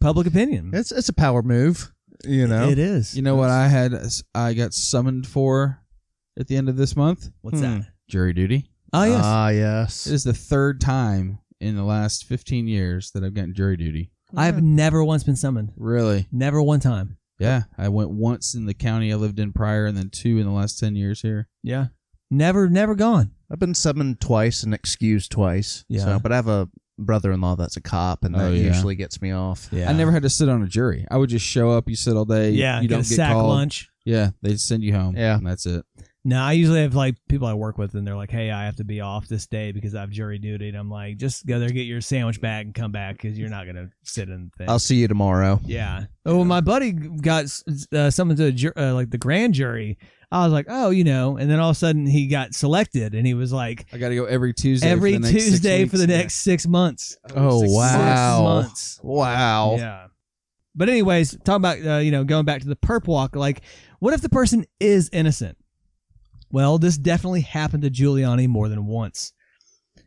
public opinion. It's it's a power move. You know. it is. You know what I had? I got summoned for at the end of this month. What's Hmm. that? Jury duty. Oh yes. Ah yes. It is the third time in the last 15 years that I've gotten jury duty. I've never once been summoned. Really? Never one time. Yeah. I went once in the county I lived in prior, and then two in the last 10 years here. Yeah. Never, never gone. I've been summoned twice and excused twice. Yeah. So, but I have a brother-in-law that's a cop, and Oh, that yeah. usually gets me off. Yeah. I never had to sit on a jury. I would just show up. You sit all day. Yeah. You get don't a get sack called. lunch. Yeah. They send you home. Yeah. And that's it. No, I usually have like people I work with, and they're like, "Hey, I have to be off this day because I have jury duty." And I'm like, "Just go there, get your sandwich bag, and come back because you're not gonna sit in the thing." I'll see you tomorrow. yeah. Oh, when my buddy got uh, summoned to the ju- uh, like the grand jury, I was like, "Oh, you know," and then all of a sudden he got selected, and he was like, I got to go every Tuesday. "Every for the next six Tuesday for the weeks. next six months." Oh, Six- wow. Six months. Wow. Yeah. But anyways, talking about uh, you know going back to the perp walk, like what if the person is innocent? Well, this definitely happened to Giuliani more than once.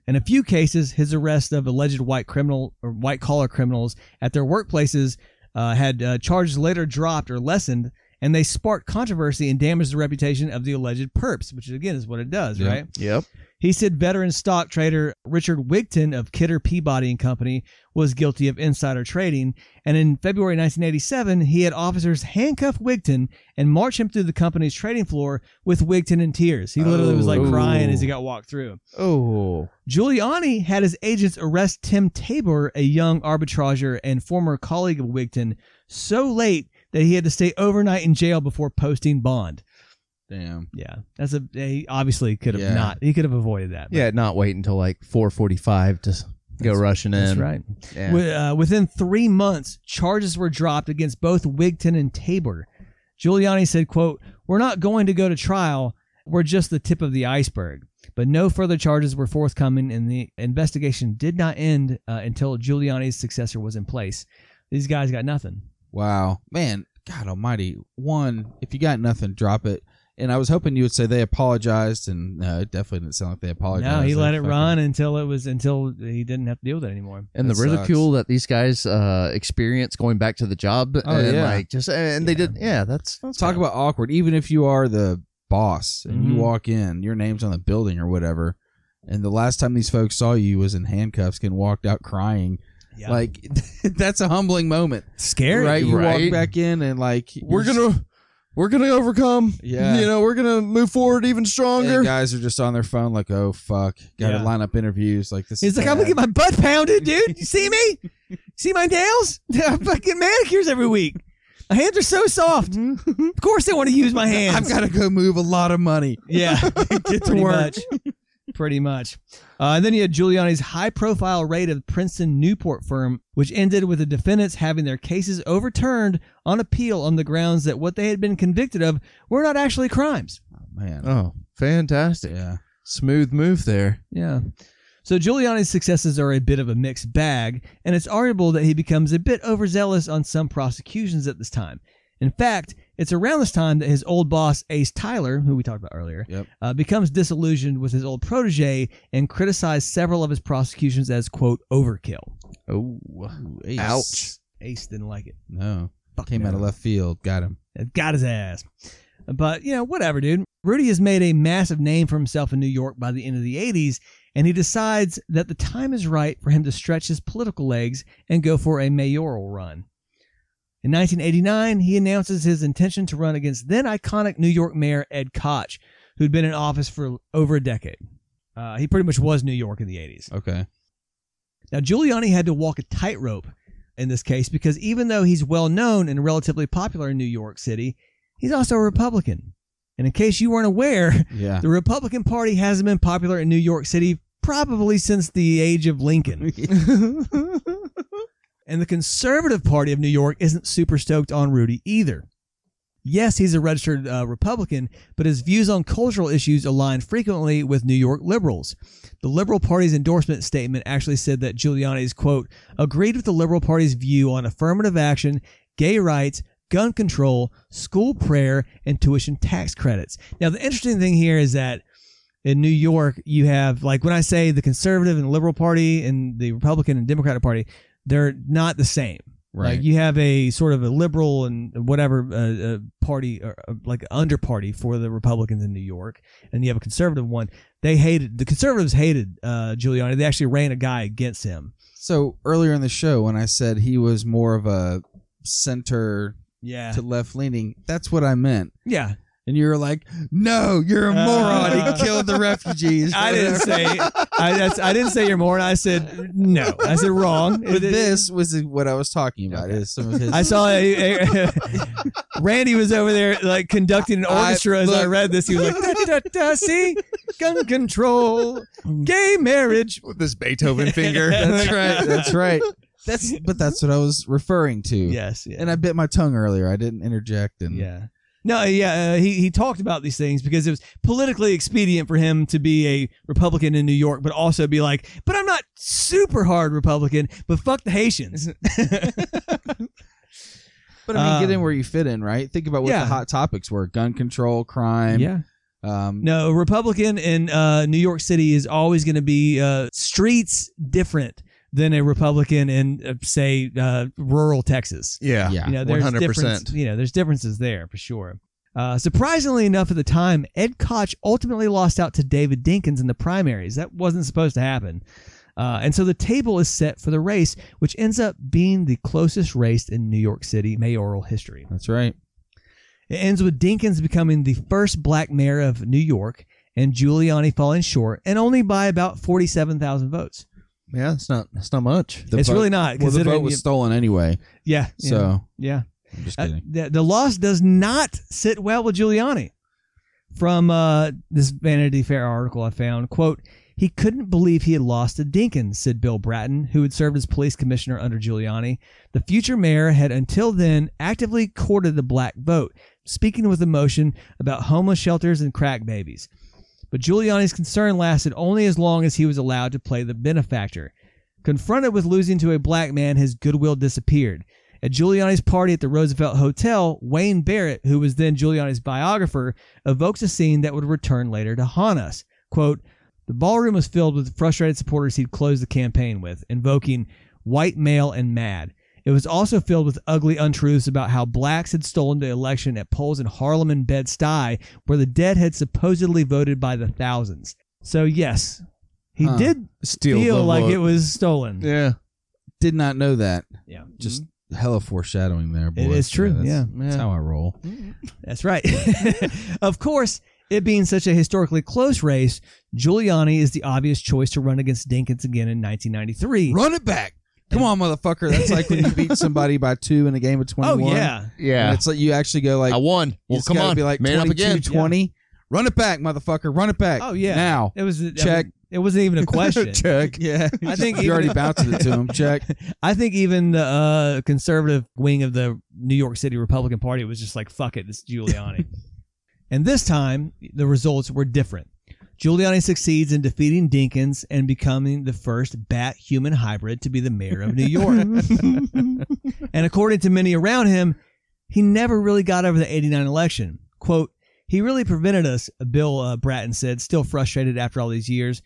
In a few cases, his arrest of alleged white criminal or white collar criminals at their workplaces uh, had uh, charges later dropped or lessened, and they sparked controversy and damaged the reputation of the alleged perps, which again is what it does, Yeah. right? Yep. He said veteran stock trader Richard Wigton of Kidder Peabody and Company was guilty of insider trading, and in February 1987, he had officers handcuff Wigton and march him through the company's trading floor with Wigton in tears. He literally was like Oh. crying as he got walked through. Oh. Giuliani had his agents arrest Tim Tabor, a young arbitrager and former colleague of Wigton, so late that he had to stay overnight in jail before posting bond. Damn. Yeah, that's a he obviously could have Yeah. not. He could have avoided that. but- Yeah, not wait until like 4:45 to go rushing in. That's right. Yeah. Wi- uh, within three months, charges were dropped against both Wigton and Tabor. Giuliani said, quote, We're not going to go to trial. We're just the tip of the iceberg. But no further charges were forthcoming, and the investigation did not end uh, until Giuliani's successor was in place. These guys got nothing. Wow. Man, God almighty. One, if you got nothing, drop it. And I was hoping you would say they apologized, and no, it definitely didn't sound like they apologized. no, he let it fucking- run until it was until he didn't have to deal with it anymore. and the That ridicule that these guys uh experience going back to the job Oh, and yeah. like just and they did yeah that's, that's Talk about awkward. Even if you are the boss and you Mhm. walk in, your name's on the building or whatever, and the last time these folks saw you was in handcuffs, getting walked out crying. Yeah. Like that's a humbling moment, scary. right? You right? walk back in and like we're you're gonna we're gonna overcome Yeah. you know we're gonna move forward even And stronger guys are just on their phone, like, "Oh fuck, got to Yeah. line up interviews." Like this. He's is like, I'm gonna bad. get my butt pounded, dude. You see me? See my nails? I fucking manicures every week. My hands are so soft. Mm-hmm. of course, they want to use my hands. I've got to go move a lot of money. yeah, Get to work. much. Pretty much. Uh, and then you had Giuliani's high-profile raid of Princeton Newport firm, which ended with the defendants having their cases overturned on appeal on the grounds that what they had been convicted of were not actually crimes. Oh, man. oh fantastic Yeah. smooth move there Yeah. So Giuliani's successes are a bit of a mixed bag, and it's arguable that he becomes a bit overzealous on some prosecutions at this time. In fact, it's around this time that his old boss, Ace Tyler, who we talked about earlier, Yep. uh, becomes disillusioned with his old protege and criticized several of his prosecutions as, quote, overkill. oh ace. Ouch. Ace didn't like it. No. Fuck Came no. out of left field. Got him. It got his ass. But, you know, whatever, dude. Rudy has made a massive name for himself in New York by the end of the 80s, and he decides that the time is right for him to stretch his political legs and go for a mayoral run. In 1989, he announces his intention to run against then iconic New York Mayor Ed Koch, who'd been in office for over a decade. Uh, he pretty much was New York in the 80s. Okay. Now, Giuliani had to walk a tightrope in this case because even though he's well known and relatively popular in New York City, he's also a Republican. And in case you weren't aware, Yeah. the Republican Party hasn't been popular in New York City probably since the age of Lincoln. and the Conservative Party of New York isn't super stoked on Rudy either. Yes, he's a registered uh, Republican, but his views on cultural issues align frequently with New York liberals. The Liberal Party's endorsement statement actually said that Giuliani's, quote, agreed with the Liberal Party's view on affirmative action, gay rights, gun control, school prayer, and tuition tax credits. Now, the interesting thing here is that in New York, you have, like, when I say the Conservative and Liberal Party and the Republican and Democratic Party, they're not the same. Right. Like you have a sort of a liberal and whatever uh, uh, party or uh, like under party for the Republicans in New York, and you have a conservative one. They hated the conservatives hated uh, Giuliani. They actually ran a guy against him. So earlier in the show, when I said he was more of a center Yeah, to left leaning, that's what I meant. yeah. And you were like, "No, you're a moron. He killed the refugees." I didn't say I, that's, I didn't say you're a moron. I said no. I said wrong. But this was what I was talking about. Is some of his. I saw a, a- Randy was over there like conducting an I- orchestra as I read this. He was like, da, da, da, "See, gun control, gay marriage." With this Beethoven finger. That's right. That's right. That's but that's what I was referring to. Yes, yeah. And I bit my tongue earlier. I didn't interject. And Yeah. No, yeah, uh, he he talked about these things because it was politically expedient for him to be a Republican in New York, but also be like, but I'm not super hard Republican, but fuck the Haitians. But I mean, get in Um, where you fit in, right? Think about what yeah. the hot topics were: gun control, crime. yeah. Um, No, Republican in uh, New York City is always going to be uh, streets different than a Republican in, uh, say, uh, rural Texas. Yeah. Yeah. You know, there's 100%. difference- You know, there's differences there for sure. Uh, surprisingly enough, at the time, Ed Koch ultimately lost out to David Dinkins in the primaries. That wasn't supposed to happen. Uh, and so the table is set for the race, which ends up being the closest race in New York City mayoral history. That's right. It ends with Dinkins becoming the first black mayor of New York and Giuliani falling short and only by about 47,000 votes. Yeah, it's not. It's not much. The it's vote- really not. Well, the considering vote was you- stolen anyway. yeah. yeah, So yeah. I'm just Uh, kidding. the, the loss does not sit well with Giuliani. From uh, this Vanity Fair article I found, quote, he couldn't believe he had lost to Dinkins, said Bill Bratton, who had served as police commissioner under Giuliani. The future mayor had until then actively courted the black vote, speaking with emotion about homeless shelters and crack babies. But Giuliani's concern lasted only as long as he was allowed to play the benefactor. Confronted with losing to a black man, his goodwill disappeared. At Giuliani's party at the Roosevelt Hotel, Wayne Barrett, who was then Giuliani's biographer, evokes a scene that would return later to haunt us. Quote, the ballroom was filled with frustrated supporters he'd closed the campaign with, invoking white male and mad. It was also filled with ugly untruths about how blacks had stolen the election at polls in Harlem and Bed-Stuy, where the dead had supposedly voted by the thousands. So yes, he Huh. did Steal feel the like vote. it was stolen. Yeah. Did not know that. Yeah. Just mm-hmm. hella foreshadowing there. boy. boys. is true, that's, yeah. That's how I roll. Mm-hmm. That's right. of course, it being such a historically close race, Giuliani is the obvious choice to run against Dinkins again in 1993. Run it back. Come on, motherfucker. That's like when you beat somebody by two in a game of twenty-one. Oh 21. yeah. And Yeah. it's like you actually go like, I won. Well, come on. be like Man up again. 20. Run it back, motherfucker. Run it back. Oh yeah. Now. It was I Check. mean, it wasn't even a question. Check. Yeah. I think you even- already bounced it to him. Check. I think even the uh, conservative wing of the New York City Republican Party was just like, fuck it, this is Giuliani. and this time, the results were different. Giuliani succeeds in defeating Dinkins and becoming the first bat human hybrid to be the mayor of New York. and according to many around him, he never really got over the 89 election. Quote, he really prevented us, Bill uh, Bratton said, still frustrated after all these years,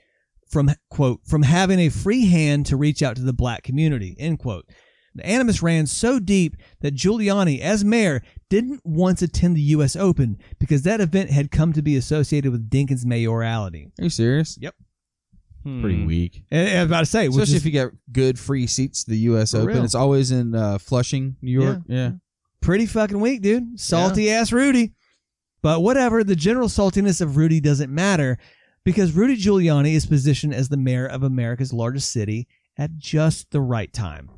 from, quote, from having a free hand to reach out to the black community, end quote. The animus ran so deep that Giuliani, as mayor, didn't once attend the U.S. Open because that event had come to be associated with Dinkins' mayoralty. Are you serious? Yep. Pretty weak. And I was about to say, which Especially is if you get good free seats to the U.S. For Open. real. It's always in uh, Flushing, New York. Yeah. pretty fucking weak, dude. Salty ass Rudy. But whatever, the general saltiness of Rudy doesn't matter because Rudy Giuliani is positioned as the mayor of America's largest city at just the right time.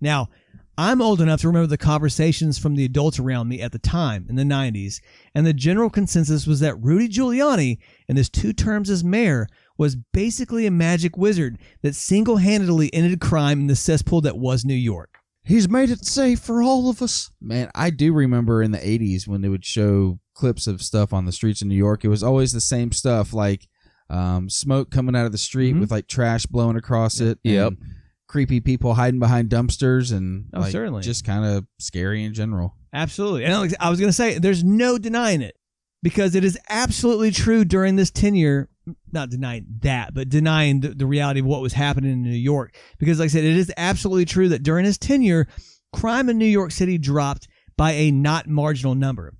Now, I'm old enough to remember the conversations from the adults around me at the time in the 90s, and the general consensus was that Rudy Giuliani, in his two terms as mayor, was basically a magic wizard that single handedly ended crime in the cesspool that was New York. He's made it safe for all of us. Man, I do remember in the 80s when they would show clips of stuff on the streets in New York. It was always the same stuff like um, smoke coming out of the street Mhm. with like trash blowing across it. Yep. and Creepy people hiding behind dumpsters and Oh, like, certainly. just kind of scary in general. Absolutely. And I was going to say, there's no denying it because it is absolutely true during this tenure, not denying that, but denying the, the reality of what was happening in New York. Because, like I said, it is absolutely true that during his tenure, crime in New York City dropped by a not marginal number.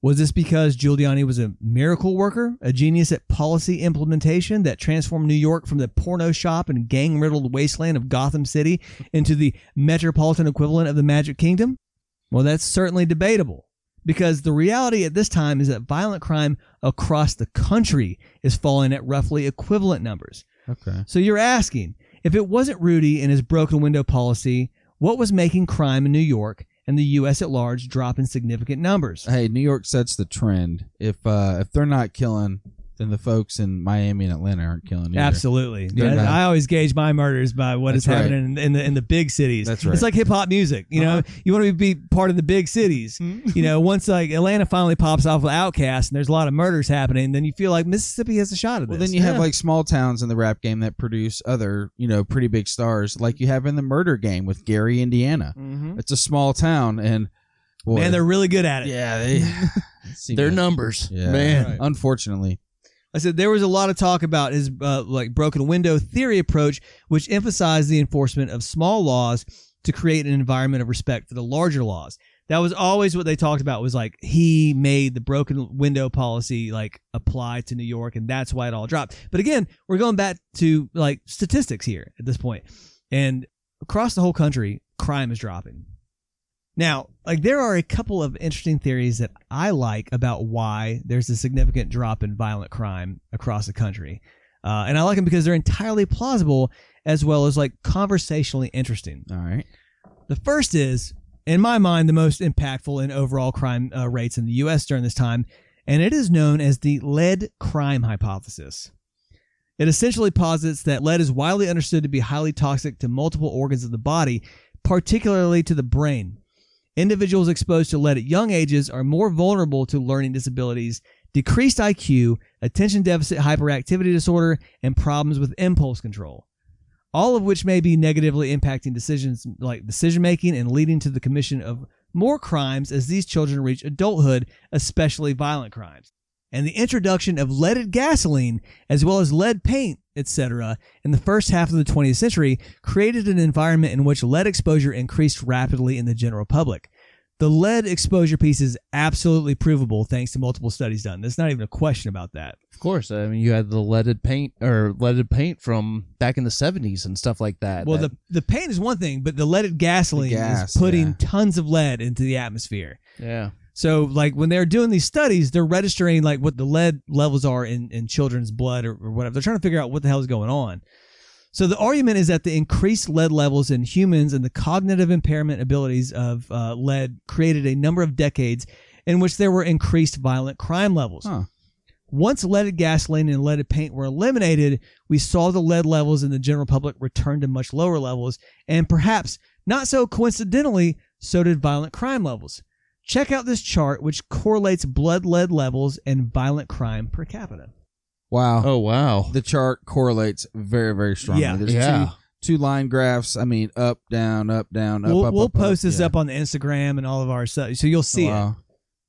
Was this because Giuliani was a miracle worker, a genius at policy implementation that transformed New York from the porno shop and gang riddled wasteland of Gotham City into the metropolitan equivalent of the Magic Kingdom? Well, that's certainly debatable because the reality at this time is that violent crime across the country is falling at roughly equivalent numbers. Okay. So you're asking if it wasn't Rudy and his broken window policy, what was making crime in New York and the U.S. at large drop in significant numbers? Hey, New York sets the trend. If uh, if they're not killing, then the folks in Miami and Atlanta aren't killing either. Absolutely. Yeah. Yeah, I always gauge my murders by what is That's right. happening in, in the in the big cities. That's right. It's like hip hop music. You know, you want to be part of the big cities. you know, once like Atlanta finally pops off with Outkast and there's a lot of murders happening, then you feel like Mississippi has a shot at this. Well, then you have like small towns in the rap game that produce other, you know, pretty big stars, like you have in the murder game with Gary, Indiana. Mhm. It's a small town, and boy, man, they're really good at it. yeah, they seem Their to- numbers. Yeah, Man. Unfortunately, I said there was a lot of talk about his uh, like broken window theory approach, which emphasized the enforcement of small laws to create an environment of respect for the larger laws. That was always what they talked about. Was like he made the broken window policy like apply to New York, and that's why it all dropped. But again, we're going back to like statistics here at this point, and across the whole country, crime is dropping. Now, like there are a couple of interesting theories that I like about why there's a significant drop in violent crime across the country. Uh, and I like them because they're entirely plausible as well as like conversationally interesting. all right. The first is, in my mind, the most impactful in overall crime uh, rates in the U.S. during this time, and it is known as the lead crime hypothesis. It essentially posits that lead is widely understood to be highly toxic to multiple organs of the body, particularly to the brain. Individuals exposed to lead at young ages are more vulnerable to learning disabilities, decreased IQ, attention deficit hyperactivity disorder, and problems with impulse control all of which may be negatively impacting decisions like decision making and leading to the commission of more crimes as these children reach adulthood, especially violent crimes. And the introduction of leaded gasoline, as well as lead paint, etc., in the first half of the 20th century created an environment in which lead exposure increased rapidly in the general public. The lead exposure piece is absolutely provable thanks to multiple studies done. There's not even a question about that. Of course. I mean, you had the leaded paint or leaded paint from back in the 70s and stuff like that. Well, That- the the paint is one thing, but the leaded gasoline gas, is putting yeah. tons of lead into the atmosphere. yeah. So, like when they're doing these studies, they're registering like what the lead levels are in, in children's blood or, or whatever. They're trying to figure out what the hell is going on. So the argument is that the increased lead levels in humans and the cognitive impairment abilities of uh, lead created a number of decades in which there were increased violent crime levels. Huh. Once leaded gasoline and leaded paint were eliminated, we saw the lead levels in the general public return to much lower levels, and perhaps not so coincidentally, so did violent crime levels. Check out this chart, which correlates blood lead levels and violent crime per capita. Wow. Oh, wow. The chart correlates very, very strongly. Yeah. There's Yeah. two, two line graphs. I mean, up, down, up, down, up, we'll up, we'll up, post up. this Yeah. up on the Instagram and all of our stuff, so you'll see it.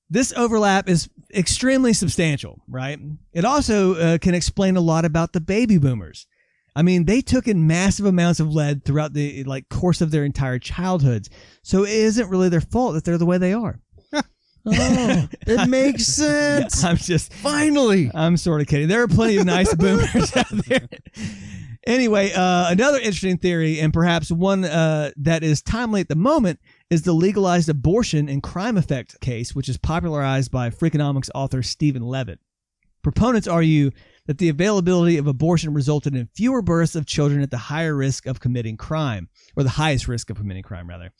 This overlap is extremely substantial, right? It also uh, can explain a lot about the baby boomers. I mean, they took in massive amounts of lead throughout the like course of their entire childhoods, so it isn't really their fault that they're the way they are. Oh, it makes sense. I'm just Finally. I'm sort of kidding. There are plenty of nice boomers out there. Anyway, uh, another interesting theory, and perhaps one uh, that is timely at the moment, is the legalized abortion and crime effect case, which is popularized by Freakonomics author Steven Levitt. Proponents argue that the availability of abortion resulted in fewer births of children at the higher risk of committing crime, or the highest risk of committing crime, rather.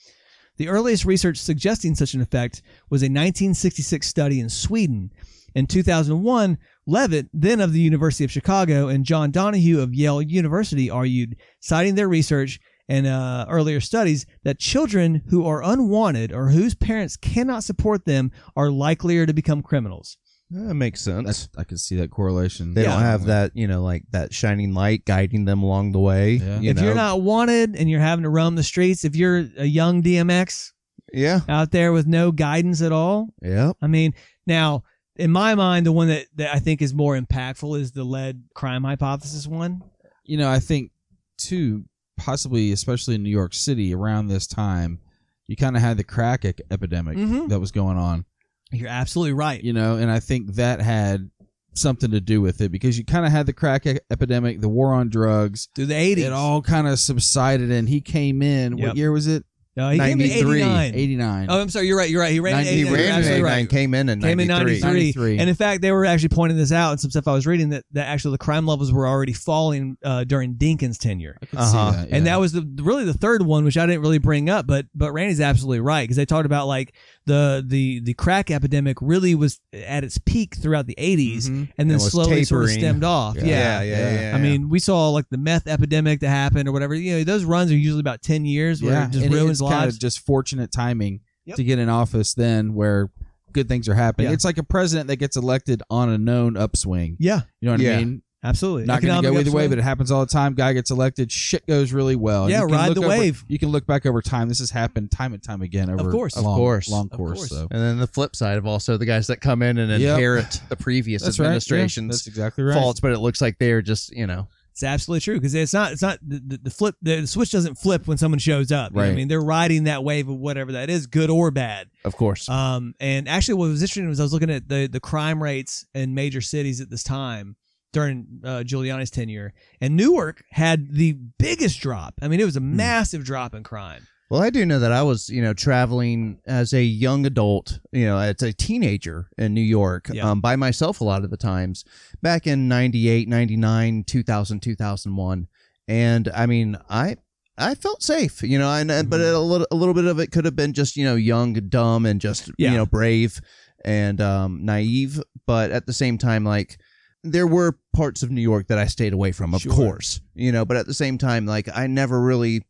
The earliest research suggesting such an effect was a 1966 study in Sweden. In 2001, Levitt, then of the University of Chicago, and John Donohue of Yale University argued, citing their research and uh, earlier studies, that children who are unwanted or whose parents cannot support them are likelier to become criminals. That makes sense. That's, I can see that correlation. they don't have that, you know, like that shining light guiding them along the way. Yeah. You if know? you're not wanted and you're having to roam the streets, if you're a young DMX yeah, out there with no guidance at all, yep, I mean, now in my mind, the one that, that I think is more impactful is the lead crime hypothesis one. you know, I think too, possibly, especially in New York City around this time, you kind of had the crack ec- epidemic Mhm. that was going on, You're absolutely right. you know, and I think that had something to do with it because you kind of had the crack e- epidemic, the war on drugs. Through the 80s. It all kind of subsided, and he came in. Yep. What year was it? No, he came in 93. 89. 89. Oh, I'm sorry. You're right. You're right. He ran. 90 in he 89. ran You're in absolutely 89, right. came in in Came in 93. 93. 93. And in fact, they were actually pointing this out in some stuff I was reading that, that actually the crime levels were already falling uh, during Dinkins' tenure. I could Uh-huh. see that. And yeah. that was the really the third one, which I didn't really bring up, but but Randy's absolutely right because they talked about like the the the crack epidemic really was at its peak throughout the 80s, Mhm. and then It was slowly sort of tapering. stemmed off. Yeah. Yeah. yeah, yeah, yeah. I mean, we saw like the meth epidemic that happened or whatever. You know, those runs are usually about ten years where yeah, it just and ruins it's kind of just fortunate timing Yep. to get in office then where good things are happening. Yeah. It's like a president that gets elected on a known upswing. yeah, You know what Yeah. I mean? absolutely. Not going to go either way, but it happens all the time. Guy gets elected, shit goes really well. Yeah, You can ride look the over- wave. You can look back over time. This has happened time and time again over course. a Of long, course. long Of course. course. So. and then the flip side of also the guys that come in and Yep. inherit the previous That's right. Yeah, administration's that's exactly right. faults, but it looks like they're just, you know, It's absolutely true because it's not. It's not the, the, flip. The, switch doesn't flip when someone shows up. Right. I mean, they're riding that wave of whatever that is, good or bad. of course. Um, and actually, what was interesting was I was looking at the the crime rates in major cities at this time during uh, Giuliani's tenure, and Newark had the biggest drop. I mean, it was a massive drop in crime. Well, I do know that I was, you know, traveling as a young adult, you know, as a teenager in New York Yeah. um, by myself a lot of the times back in 98, 99, 2000, 2001. And I mean, I I felt safe, you know, and, and but a little a little bit of it could have been just, you know, young, dumb and just, Yeah. you know, brave and um, naive, but at the same time like there were parts of New York that I stayed away from, of Sure. course, you know, but at the same time like I never really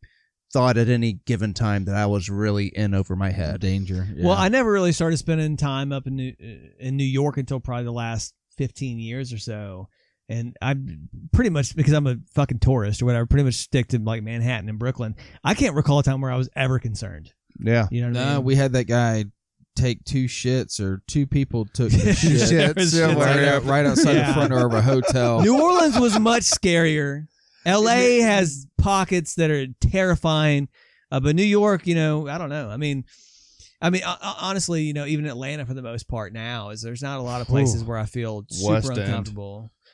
thought at any given time that I was really in over my head. danger. Yeah. Well, I never really started spending time up in New, uh, in New York until probably the last fifteen years or so. And I pretty much because I'm a fucking tourist or whatever, pretty much stick to like Manhattan and Brooklyn. I can't recall a time where I was ever concerned. Yeah. You know what I mean? we had that guy take two shits, or two people took Two shit shits, yeah, right, out, right outside Yeah. the front door of a hotel. New Orleans was much scarier. L.A. has pockets that are terrifying, uh, but New York, you know, I don't know. I mean, I mean, honestly, you know, even Atlanta for the most part now is there's not a lot of places Ooh. where I feel super West End.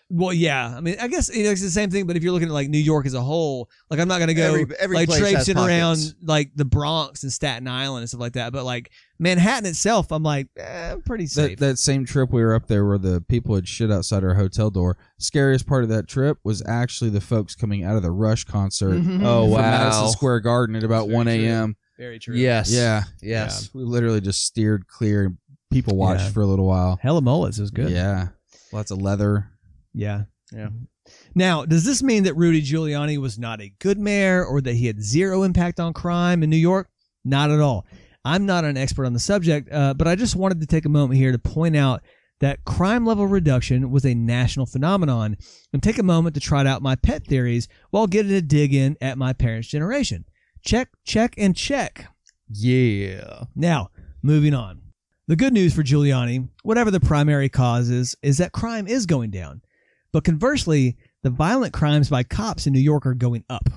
Uncomfortable. Well, yeah, I mean, I guess you know, it's the same thing. But if you're looking at like New York as a whole, like I'm not gonna go Every- every like traipsing around like the Bronx and Staten Island and stuff like that. But like Manhattan itself, I'm like, eh, I'm pretty safe. That, that same trip we were up there where the people had shit outside our hotel door. Scariest part of that trip was actually the folks coming out of the Rush concert Mhm. Oh, from wow. Madison Square Garden at about very 1 a.m. Very true. Yes. Yeah. Yes. We literally just steered clear and people watched Yeah. for a little while. Hella mullets is good. Yeah. Lots of leather. Yeah. Yeah. Now, does this mean that Rudy Giuliani was not a good mayor or that he had zero impact on crime in New York? Not at all. I'm not an expert on the subject, uh, but I just wanted to take a moment here to point out that crime level reduction was a national phenomenon and take a moment to trot out my pet theories while getting a dig in at my parents' generation. Check, check, and check. Yeah. Now, moving on. The good news for Giuliani, whatever the primary cause is, is that crime is going down. But conversely, the violent crimes by cops in New York are going up.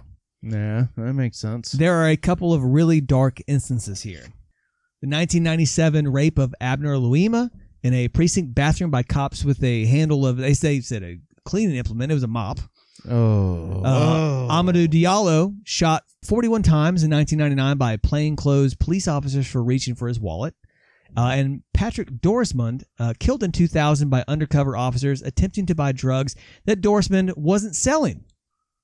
Yeah, that makes sense. There are a couple of really dark instances here. The 1997 rape of Abner Louima in a precinct bathroom by cops with a handle of, they say, said a cleaning implement. It was a mop. Oh. Uh, Amadou Diallo shot 41 times in 1999 by plainclothes police officers for reaching for his wallet. Uh, and Patrick Dorismond, uh, killed in 2000 by undercover officers attempting to buy drugs that Dorismond wasn't selling.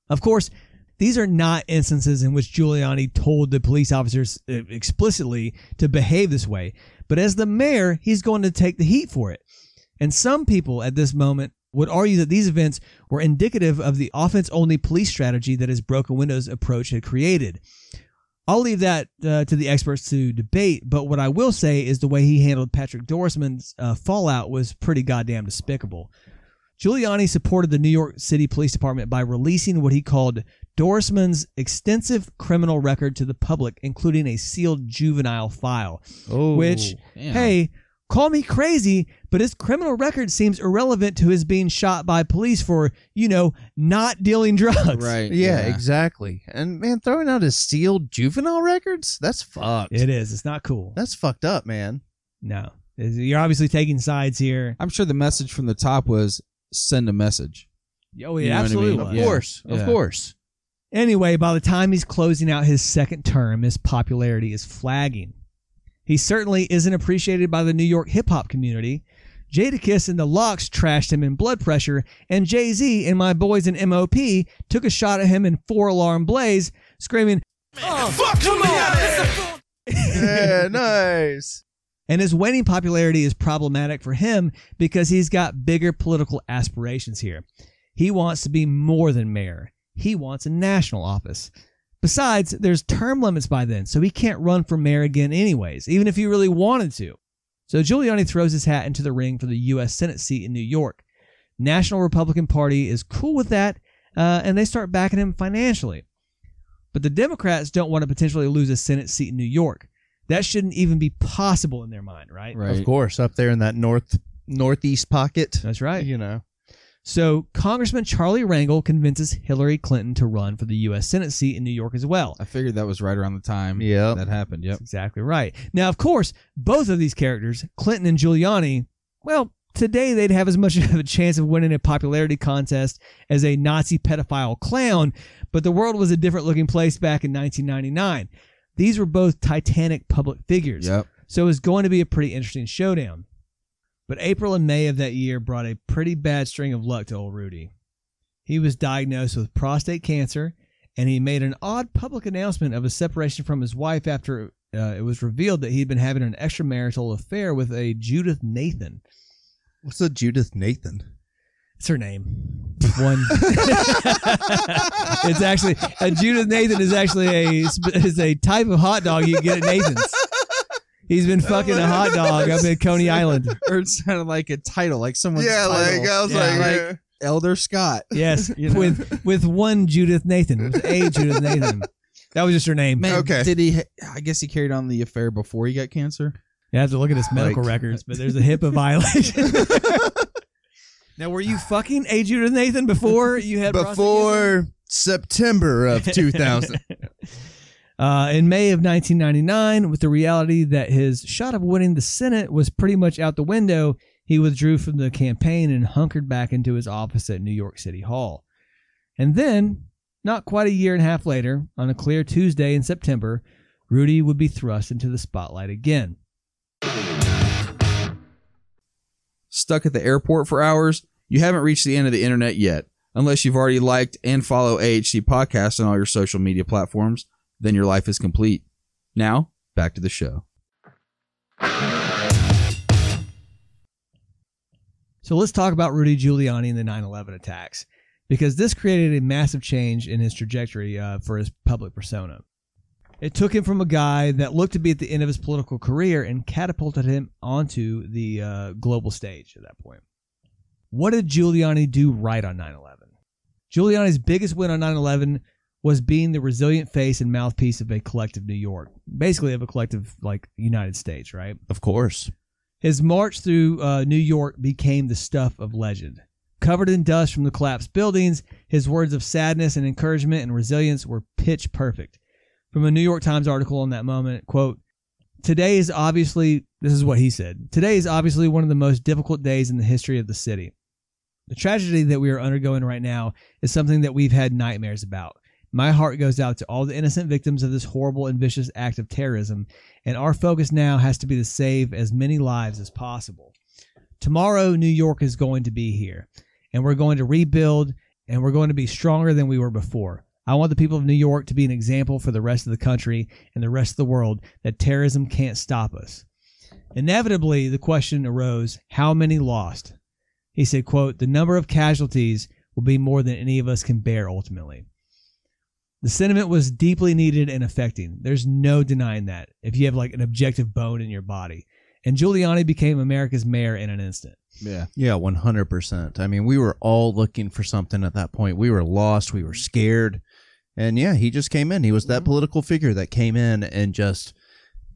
Of course, these are not instances in which Giuliani told the police officers uh, explicitly to behave this way, but as the mayor, he's going to take the heat for it. And some people at this moment would argue that these events were indicative of the offense only police strategy that his broken windows approach had created. I'll leave that uh, to the experts to debate, but what I will say is the way he handled Patrick Dorismond's uh, fallout was pretty goddamn despicable. Giuliani supported the New York City Police Department by releasing what he called Dorismond's extensive criminal record to the public, including a sealed juvenile file. Oh, which, Damn. hey, call me crazy, but his criminal record seems irrelevant to his being shot by police for, you know, not dealing drugs. Right. yeah, exactly. And man, throwing out his sealed juvenile records—that's fucked. It is. It's not cool. That's fucked up, man. No. You're obviously taking sides here. I'm sure the message from the top was send a message. Oh, You yeah, know what I absolutely. mean? Of. Yeah. course, of course. Anyway, by the time he's closing out his second term, his popularity is flagging. He certainly isn't appreciated by the New York hip hop community. Jadakiss and the Lox trashed him in blood pressure, and Jay Z and my boys in MOP took a shot at him in four alarm blaze, screaming, oh, "Fuck you." yeah, nice. And his waning popularity is problematic for him because he's got bigger political aspirations here. He wants to be more than mayor. He wants a national office. Besides, there's term limits by then, so he can't run for mayor again anyways, even if he really wanted to. So Giuliani throws his hat into the ring for the U.S. Senate seat in New York. National Republican Party is cool with that, uh, and they start backing him financially. But the Democrats don't want to potentially lose a Senate seat in New York. That shouldn't even be possible in their mind, right? Right. Of course, up there in that north northeast pocket. That's right. You know. So Congressman Charlie Rangel convinces Hillary Clinton to run for the U.S. Senate seat in New York as well. I figured that was right around the time Yep. that happened. Yep. That's exactly right. Now, of course, both of these characters, Clinton and Giuliani, well, today they'd have as much of a chance of winning a popularity contest as a Nazi pedophile clown, but the world was a different looking place back in 1999. These were both titanic public figures. Yep. So it was going to be a pretty interesting showdown. But April and May of that year brought a pretty bad string of luck to old Rudy. He was diagnosed with prostate cancer, and he made an odd public announcement of a separation from his wife after uh, it was revealed that he'd been having an extramarital affair with a Judith Nathan. What's a Judith Nathan? It's her name. One. it's actually a Judith Nathan is actually a is a type of hot dog you get at Nathan's. He's been fucking a hot dog up at Coney Island. Or it sounded like a title, like someone's yeah, title. like I was Yeah, like, like- yeah. Elder Scott. Yes, You know? with with one Judith Nathan, with a Judith Nathan. That was just her name. Man, Okay. Did he? I guess he carried on the affair before he got cancer. You have to look at his medical Like- records, but there's a HIPAA violation. now, were you fucking a Judith Nathan before you had prostate before September of 2000. Uh, in May of 1999, with the reality that his shot of winning the Senate was pretty much out the window, he withdrew from the campaign and hunkered back into his office at New York City Hall. And then, not quite a year and a half later, on a clear Tuesday in September, Rudy would be thrust into the spotlight again. Stuck at the airport for hours? You haven't reached the end of the internet yet. Unless you've already liked and follow AHC Podcast on all your social media platforms, then your life is complete. Now, back to the show. So let's talk about Rudy Giuliani and the 9 11 attacks, because this created a massive change in his trajectory uh, for his public persona. It took him from a guy that looked to be at the end of his political career and catapulted him onto the uh, global stage at that point. What did Giuliani do right on 9 11? Giuliani's biggest win on 9 11 was being the resilient face and mouthpiece of a collective New York, basically of a collective like United States, right? Of course. His march through uh, New York became the stuff of legend. Covered in dust from the collapsed buildings, his words of sadness and encouragement and resilience were pitch perfect. From a New York Times article on that moment, quote, Today is obviously, this is what he said, today is obviously one of the most difficult days in the history of the city. The tragedy that we are undergoing right now is something that we've had nightmares about. My heart goes out to all the innocent victims of this horrible and vicious act of terrorism, and our focus now has to be to save as many lives as possible. Tomorrow, New York is going to be here, and we're going to rebuild, and we're going to be stronger than we were before. I want the people of New York to be an example for the rest of the country and the rest of the world that terrorism can't stop us. Inevitably, the question arose, how many lost? He said, quote, the number of casualties will be more than any of us can bear ultimately. The sentiment was deeply needed and affecting. There's no denying that if you have like an objective bone in your body. And Giuliani became America's mayor in an instant. Yeah. Yeah, 100%. I mean, we were all looking for something at that point. We were lost. We were scared. And yeah, he just came in. He was that political figure that came in and just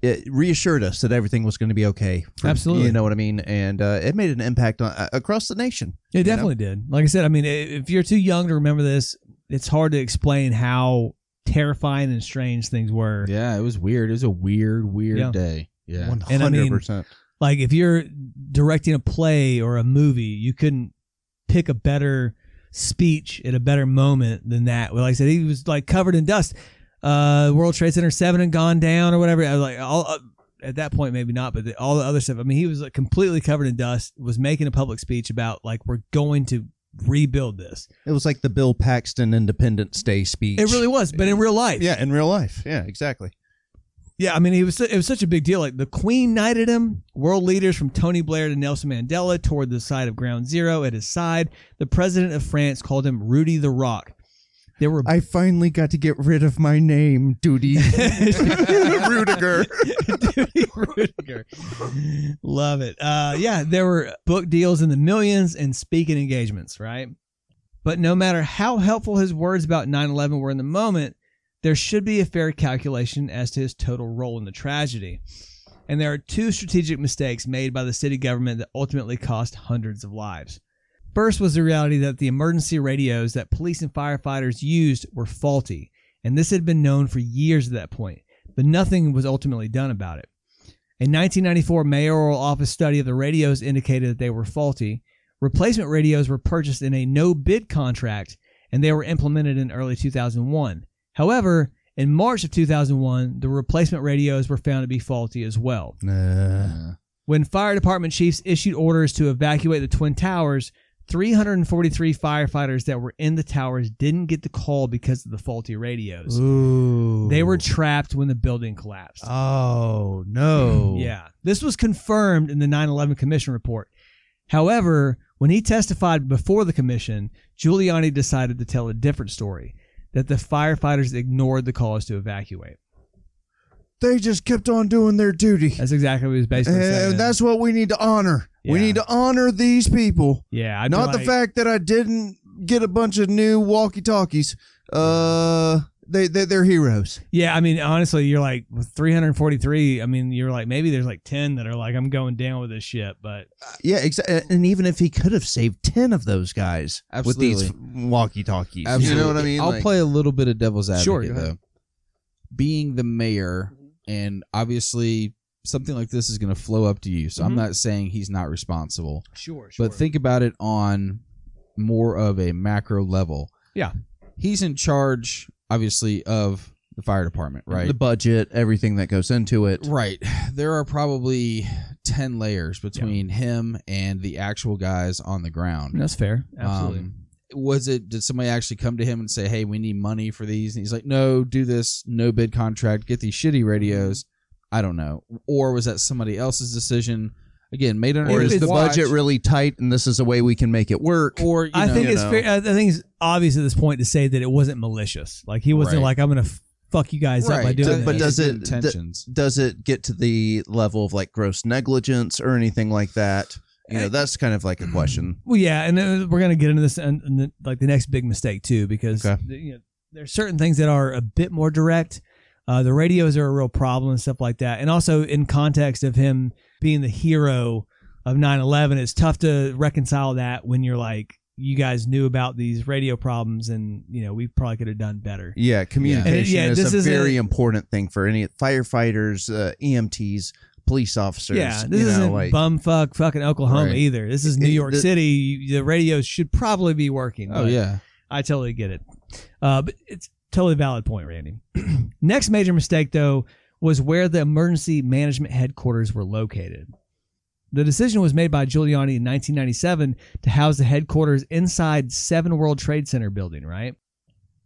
it reassured us that everything was going to be okay. for- Absolutely. You know what I mean? And uh, it made an impact on, uh, across the nation. It you know? definitely did. Like I said, I mean, if you're too young to remember this, it's hard to explain how terrifying and strange things were. Yeah, it was weird. It was a weird, weird Yeah. day. Yeah. 100%. And I mean, Like if you're directing a play or a movie, you couldn't pick a better speech at a better moment than that. Well, like I said, he was like covered in dust. Uh, World Trade Center seven had gone down or whatever. I was like, all uh, at that point maybe not, but the, all the other stuff. I mean, he was like completely covered in dust. Was making a public speech about like we're going to rebuild this. it was like the Bill Paxton Independence Day speech. It really was, but in real life, Yeah, in real life. Yeah, exactly. Yeah, I mean, it was it was such a big deal. Like the Queen knighted him. World leaders from Tony Blair to Nelson Mandela toward the side of Ground Zero at his side. The president of France called him Rudy the Rock. There were I finally got to get rid of my name, Duty Ruettiger. Duty Ruettiger. Love it. Uh, yeah, there were book deals in the millions and speaking engagements, right? But no matter how helpful his words about 9 11 were in the moment, there should be a fair calculation as to his total role in the tragedy. And there are two strategic mistakes made by the city government that ultimately cost hundreds of lives. First was the reality that the emergency radios that police and firefighters used were faulty, and this had been known for years at that point, but nothing was ultimately done about it. A 1994 mayoral office study of the radios indicated that they were faulty. Replacement radios were purchased in a no bid contract, and they were implemented in early 2001. However, in March of 2001, the replacement radios were found to be faulty as well. When fire department chiefs issued orders to evacuate the Twin Towers, 343 firefighters that were in the towers didn't get the call because of the faulty radios. Ooh. They were trapped when the building collapsed. Oh no. Yeah. This was confirmed in the 9 11 Commission report. However, when he testified before the commission, Giuliani decided to tell a different story that the firefighters ignored the calls to evacuate. They just kept on doing their duty. That's exactly what he was basically saying. And that's what we need to honor. We need to honor these people. yeah, I'd be Not the fact that I didn't get a bunch of new walkie talkies. Uh, they, they they're heroes. Yeah, I mean, honestly, you're like with 343. I mean, you're like maybe there's like 10 that are like, I'm going down with this shit. But Yeah, exa- and even if he could have saved ten of those guys with these walkie talkies, you know what I mean? I'll Like- play a little bit of devil's advocate Sure, though. Being the mayor, and obviously something like this is going to flow up to you. So I'm Mhm. not saying he's not responsible, sure, sure. but think about it on more of a macro level. Yeah. he's in charge, obviously, of the fire department, right? the budget, everything that goes into it. Right. There are probably 10 layers between him and the actual guys on the ground. that's fair. Absolutely. Um, was it, did somebody actually come to him and say, hey, we need money for these? And he's like, no, do this no bid contract, get these shitty radios. Mm-hmm. I don't know. Or was that somebody else's decision? Again, made under Or is the watch, budget really tight, and this is a way we can make it work? Or, you I think you it's know. fair. I think it's obvious at this point to say that it wasn't malicious. Like he wasn't Right. like I'm gonna f- fuck you guys up by doing But- this. but does it- intentions? Does it get to the level of like gross negligence or anything like that? You know, that's kind of like a question. Well, yeah, and uh, we're gonna get into this and, and the, like the next big mistake too, because Okay. the- you know there's certain things that are a bit more direct. Uh, the radios are a real problem and stuff like that, and also in context of him being the hero of 9/11, it's tough to reconcile that when you're like you guys knew about these radio problems, and you know we probably could have done better. Yeah, communication yeah, is this a isn't- very important thing for any firefighters, uh, EMTs, police officers. Yeah, this isn't like, bumfuck fucking Oklahoma Right. either. This is New It- York the- City. The radios should probably be working. Oh, yeah. I totally get it. Uh, but it's Totally valid point, Randy. Next major mistake, though, was where the emergency management headquarters were located. The decision was made by Giuliani in 1997 to house the headquarters inside Seven World Trade Center building, right?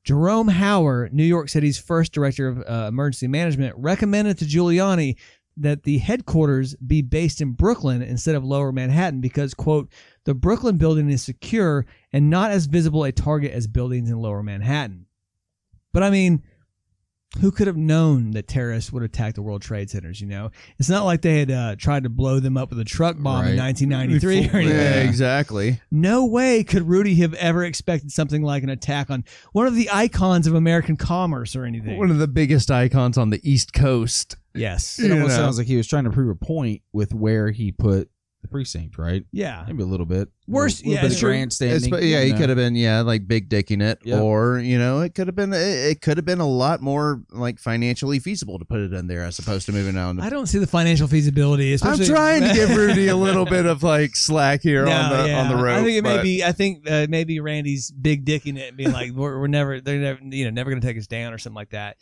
Jerome Hauer, New York City's first director of uh, emergency management, recommended to Giuliani that the headquarters be based in Brooklyn instead of lower Manhattan because, quote, the Brooklyn building is secure and not as visible a target as buildings in lower Manhattan. But I mean, who could have known that terrorists would attack the World Trade Centers? You know, it's not like they had uh, tried to blow them up with a truck bomb in 1993 or anything. Yeah, exactly. No way could Rudy have ever expected something like an attack on one of the icons of American commerce or anything. One of the biggest icons on the East Coast. Yes. It almost You know. sounds like he was trying to prove a point with where he put the precinct, right? Yeah. Maybe a little bit. Worse- a little, yeah, bit it's of true. grandstanding. It's- yeah, you he could have been yeah, like big dicking it, Yep. or you know, it could have been it, it could have been a lot more like financially feasible to put it in there as opposed to moving on. I don't see the financial feasibility. I'm trying to give Rudy a little bit of like slack here No, on the yeah. on the road. I think it may be. I think uh, maybe Randy's big dicking it and being like, we're, we're never, they're never, you know, never going to take us down or something like that.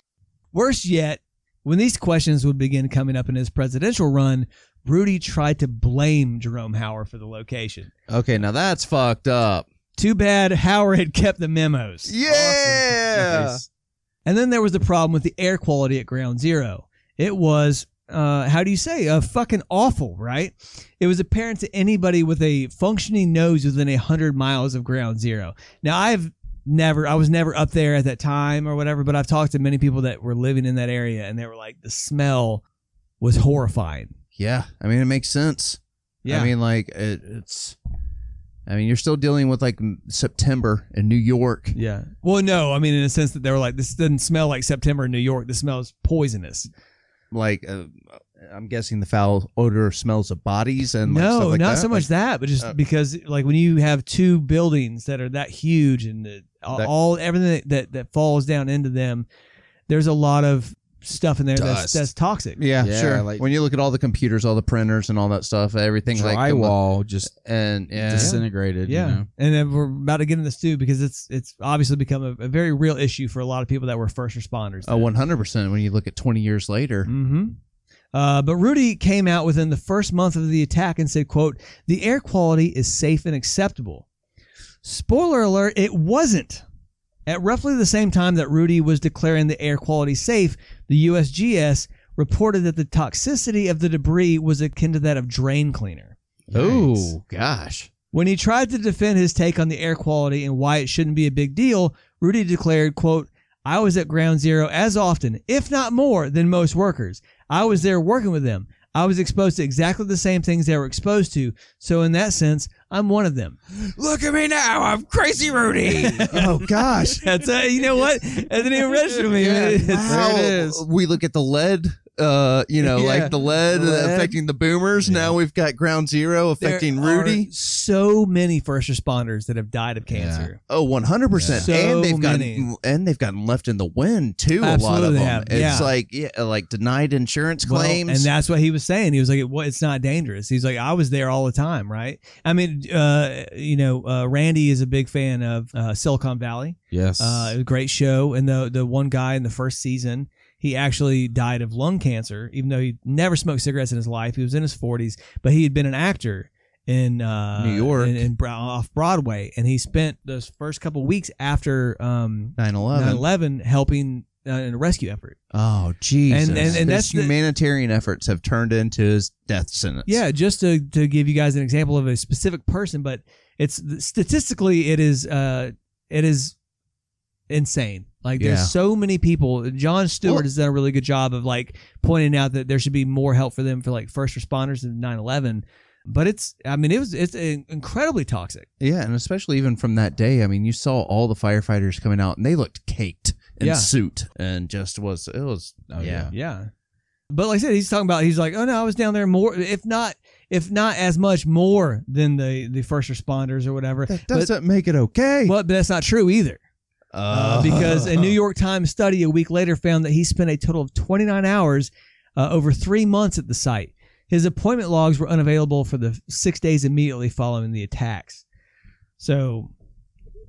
Worse yet, when these questions would begin coming up in his presidential run, Rudy tried to blame Jerome Hauer for the location. Okay, now that's fucked up. Too bad Hauer had kept the memos. Yeah. Nice. And then there was the problem with the air quality at Ground Zero. It was, uh, how do you say, uh, fucking awful, right? It was apparent to anybody with a functioning nose within a hundred miles of Ground Zero. Now, I've never, I was never up there at that time or whatever, but I've talked to many people that were living in that area, and they were like, the smell was horrifying. Yeah, I mean it makes sense. Yeah. I mean like it, it's. I mean you're still dealing with like September in New York. yeah. Well, no, I mean in a sense that they were like, this doesn't smell like September in New York. This smells poisonous. Like uh, I'm guessing the foul odor smells of bodies and like, no, stuff like not that. so much that, but just Uh, because like when you have two buildings that are that huge and the, all, That- all everything that that falls down into them, there's a lot of stuff in there that's that's toxic. Yeah, Yeah, sure. like- when you look at all the computers, all the printers, and all that stuff, everything like Drywall just and yeah, disintegrated. Yeah, You know? and then we're about to get into this too because it's it's obviously become a, a very real issue for a lot of people that were first responders. oh, one hundred percent. When you look at twenty years later, Mm-hmm. Uh, but Rudy came out within the first month of the attack and said, "quote The air quality is safe and acceptable." Spoiler alert: It wasn't. At roughly the same time that Rudy was declaring the air quality safe, the USGS reported that the toxicity of the debris was akin to that of drain cleaner. oh gosh, When he tried to defend his take on the air quality and why it shouldn't be a big deal, Rudy declared, quote, I was at ground zero as often, if not more, than most workers. I was there working with them. I was exposed to exactly the same things they were exposed to. So in that sense, I'm one of them. Look at me now. I'm crazy Rudy. oh gosh. That's uh, you know what? That didn't even register to me. It's- Wow. it is. We look at the lead, uh, you know, Yeah. like the lead, Lead. affecting the boomers. Now we've got ground zero affecting there Rudy. are so many first responders that have died of cancer. Oh, 100%. And they've So gotten and they've gotten left in the wind too a lot of they them. have, It's yeah. like yeah, like denied insurance Well, claims. and that's what he was saying. He was like, "It- "What? It's not dangerous." He's like, "I was there all the time, right?" I mean, uh, you know, uh, Randy is a big fan of uh, Silicon Valley. yes. Uh, it was a great show, and the the one guy in the first season, he actually died of lung cancer, even though he never smoked cigarettes in his life. He was in his forties, but he had been an actor in uh, New York. in, in off Broadway, and he spent those first couple weeks after um, 9/11. 9/11 helping uh, in a rescue effort. Oh Jesus. And- and- and His that's the- humanitarian efforts have turned into his death sentence. Yeah, just to, to give you guys an example of a specific person, but it's statistically it is uh it is insane. Like Yeah. there's so many people. Jon Stewart Well- has done a really good job of like pointing out that there should be more help for them for like first responders in 9/11. But it's I mean it was it's incredibly toxic. Yeah, and especially even from that day, I mean, you saw all the firefighters coming out and they looked caked in Yeah. suit and just was it was Oh, yeah. Yeah. But like I said, he's talking about he's like, oh no, I was down there more, if not, if not as much more than the the first responders or whatever. That doesn't make it okay. But, but that's not true either. Uh, because a New York Times study a week later found that he spent a total of 29 hours uh, over three months at the site. His appointment logs were unavailable for the six days immediately following the attacks. So,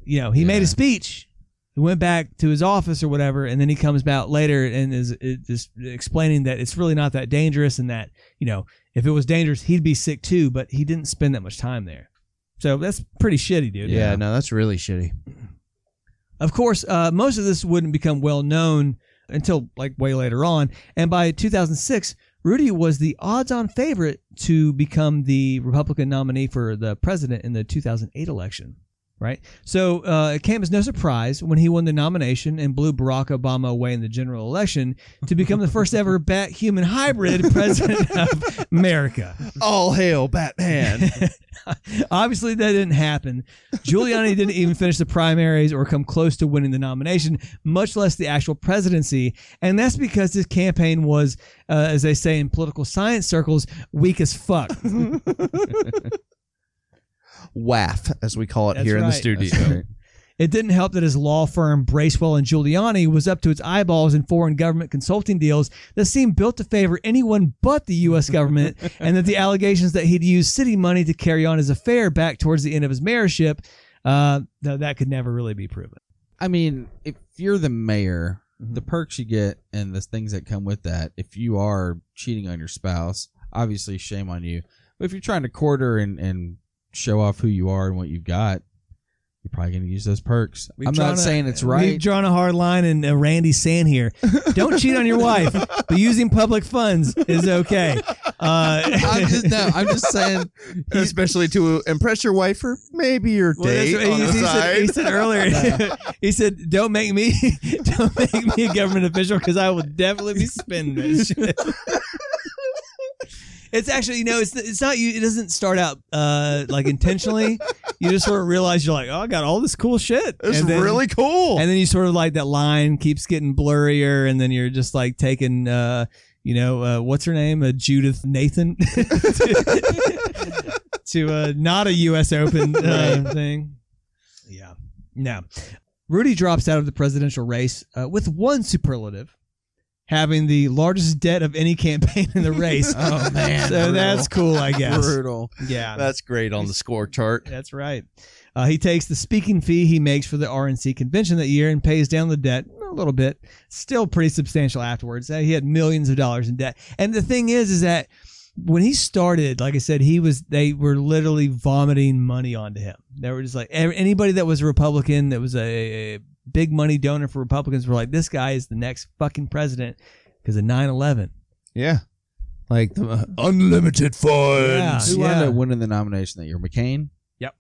you know, he made a speech, He went back to his office or whatever, and then he comes out later and is, is just explaining that it's really not that dangerous, and that you know if it was dangerous, he'd be sick too. But he didn't spend that much time there, so that's pretty shitty, dude. Yeah, no, that's really shitty. Of course, uh, most of this wouldn't become well known until like way later on. And by 2006, Rudy was the odds-on favorite to become the Republican nominee for the president in the 2008 election. Right, so uh, it came as no surprise when he won the nomination and blew Barack Obama away in the general election to become the first ever bat-human hybrid president of America. All hail Batman. Obviously, that didn't happen. Giuliani didn't even finish the primaries or come close to winning the nomination, much less the actual presidency. And that's because his campaign was, uh, as they say in political science circles, weak as fuck. WAF, as we call it That's here in the right. studio. It didn't help that his law firm, Bracewell and Giuliani, was up to its eyeballs in foreign government consulting deals that seemed built to favor anyone but the U.S. government, and that the allegations that he'd used city money to carry on his affair back towards the end of his mayorship, uh, no, that could never really be proven. I mean, if you're the mayor, Mm-hmm. the perks you get and the things that come with that, if you are cheating on your spouse, obviously shame on you. But if you're trying to court her and, and show off who you are and what you've got, you're probably going to use those perks. We've I'm drawn not a- saying it's right. We've drawn a hard line, and uh, Randy's saying here, don't cheat on your wife, but using public funds is okay. Uh, I'm just no. I'm just saying. Especially to impress your wife or maybe your Well, that's date what on he, the he said, he said earlier. he said, "Don't make me, don't make me a government official because I will definitely be spending this shit." It's actually, you know, it's it's not you. It doesn't start out uh, like intentionally. You just sort of realize you're like, oh, I got all this cool shit. It's And then- really cool. and then you sort of like that line keeps getting blurrier, and then you're just like taking, uh, you know, uh, what's her name, uh, Judith Nathan, to uh, not a U.S. Open uh, thing. Yeah, no. Rudy drops out of the presidential race uh, with one superlative. Having the largest debt of any campaign in the race. Oh man, so brutal. that's cool, I guess. brutal. Yeah. That's great on the score chart. That's right. Uh, he takes the speaking fee he makes for the RNC convention that year and pays down the debt a little bit. Still pretty substantial afterwards. Uh, he had millions of dollars in debt. And the thing is, is that when he started, like I said, he was they were literally vomiting money onto him. They were just like anybody that was a Republican that was a, a big money donor for Republicans were like, this guy is the next fucking president because of 9-11. Yeah. Like the uh, unlimited funds. Yeah. Who wound up winning the nomination that year? McCain. Yep.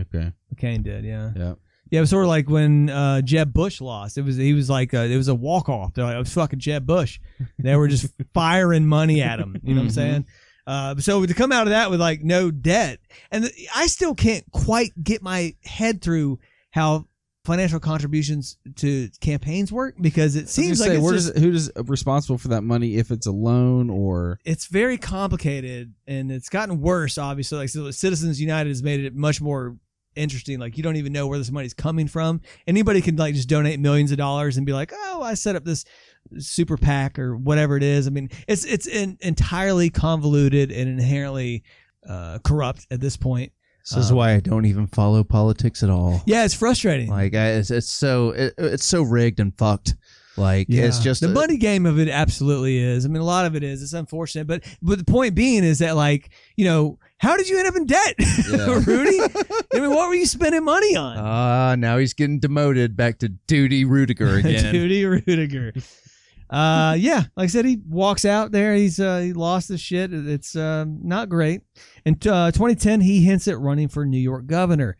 Okay. McCain did, yeah. Yeah. Yeah, it was sort of like when uh, Jeb Bush lost. It was he was like a, it was a walk off. They're like, "I was fucking Jeb Bush." They were just firing money at him. You know what I'm saying? Uh, so to come out of that with like no debt, and th- I still can't quite get my head through how financial contributions to campaigns work? Because it seems like say, it's where just, does who is responsible for that money if it's a loan or? It's very complicated and it's gotten worse obviously. Like so citizens united has made it much more interesting. Like you don't even know where this money's coming from. Anybody can like just donate millions of dollars and be like oh i set up this super pac or whatever it is. I mean it's it's in, entirely convoluted and inherently uh, corrupt at this point This is why I don't even follow politics at all. yeah it's frustrating Like I, it's, it's so it, it's so rigged and fucked. Like it's just the a- money game of it absolutely is. I mean, a lot of it is. It's unfortunate, but but the point being is that like you know, how did you end up in debt, Yeah. Rudy? I mean, what were you spending money on? Ah, now he's getting demoted back to Duty Ruettiger again. Duty Ruettiger. Uh, yeah, like I said, he walks out there. He's uh, he lost his shit. It's uh, not great. In uh, 2010, he hints at running for New York governor.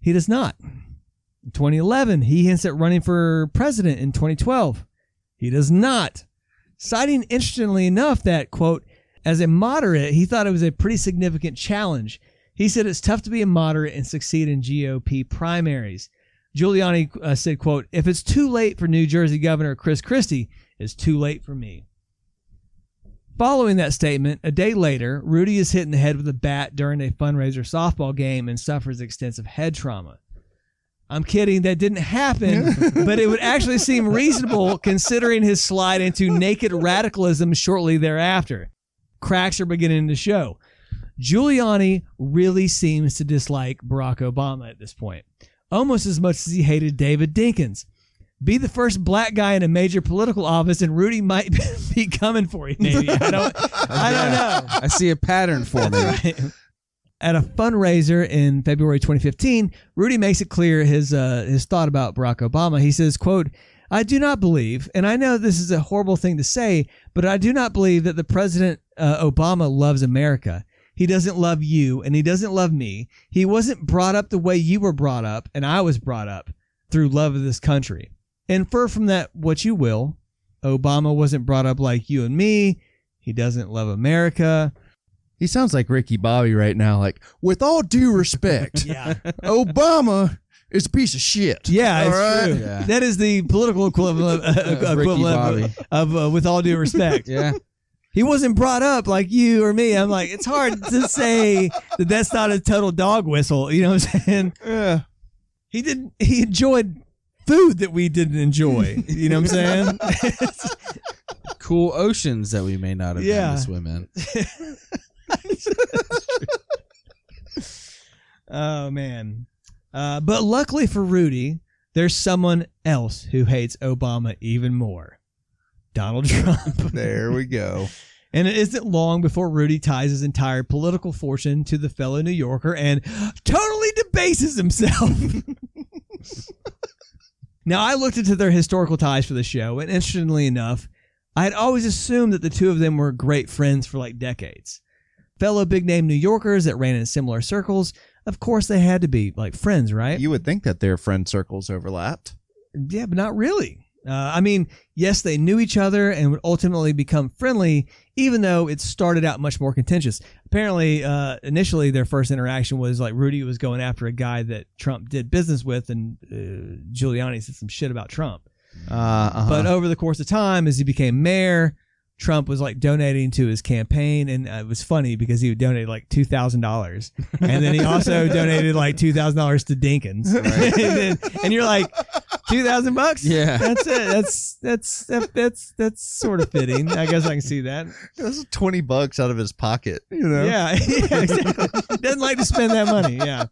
He does not. In 2011, he hints at running for president. In 2012, he does not. Citing interestingly enough that quote as a moderate, he thought it was a pretty significant challenge. He said it's tough to be a moderate and succeed in GOP primaries. Giuliani uh, said, quote, if it's too late for New Jersey Governor Chris Christie, it's too late for me. Following that statement, a day later, Rudy is hit in the head with a bat during a fundraiser softball game and suffers extensive head trauma. I'm kidding, that didn't happen, but it would actually seem reasonable considering his slide into naked radicalism shortly thereafter. Cracks are beginning to show. Giuliani really seems to dislike Barack Obama at this point. almost as much as he hated David Dinkins. Be the first black guy in a major political office, and Rudy might be coming for you. Maybe I don't. I don't know. I see a pattern for me. Right. At a fundraiser in February 2015, Rudy makes it clear his uh, his thought about Barack Obama. He says, "quote I do not believe, and I know this is a horrible thing to say, but I do not believe that the President uh, Obama loves America. He doesn't love you, and he doesn't love me. He wasn't brought up the way you were brought up, and I was brought up through love of this country. Infer from that what you will. Obama wasn't brought up like you and me. He doesn't love America. He sounds like Ricky Bobby right now. Like, with all due respect, Yeah. Obama is a piece of shit. Yeah, it's All right? true. Yeah. That is the political equivalent, uh, Ricky equivalent Bobby. of, of uh, with all due respect. Yeah. He wasn't brought up like you or me. I'm like, it's hard to say that that's not a total dog whistle. You know what I'm saying? Yeah. He didn't. He enjoyed food that we didn't enjoy. You know what I'm saying? Cool oceans that we may not have Yeah. been to swim in. oh man. Uh, but luckily for Rudy, there's someone else who hates Obama even more. Donald Trump. There we go. And it isn't long before Rudy ties his entire political fortune to the fellow New Yorker and totally debases himself. Now, I looked into their historical ties for the show, and interestingly enough, I had always assumed that the two of them were great friends for like decades. Fellow big name New Yorkers that ran in similar circles, of course, they had to be like friends, right? You would think that their friend circles overlapped. Yeah, but not really. Uh, I mean, yes, they knew each other and would ultimately become friendly, even though it started out much more contentious. Apparently, uh, initially, their first interaction was like Rudy was going after a guy that Trump did business with, and uh, Giuliani said some shit about Trump. Uh, uh-huh. But over the course of time, as he became mayor, Trump was like donating to his campaign, and uh, it was funny because he would donate like two thousand dollars, and then he also donated like two thousand dollars to Dinkins, and, then- and you're like, two thousand bucks? Yeah. that's it. That's that's that, that's that's sort of fitting. I guess I can see that. Is 20 bucks out of his pocket, you know? Yeah, yeah, exactly. Doesn't like to spend that money. Yeah.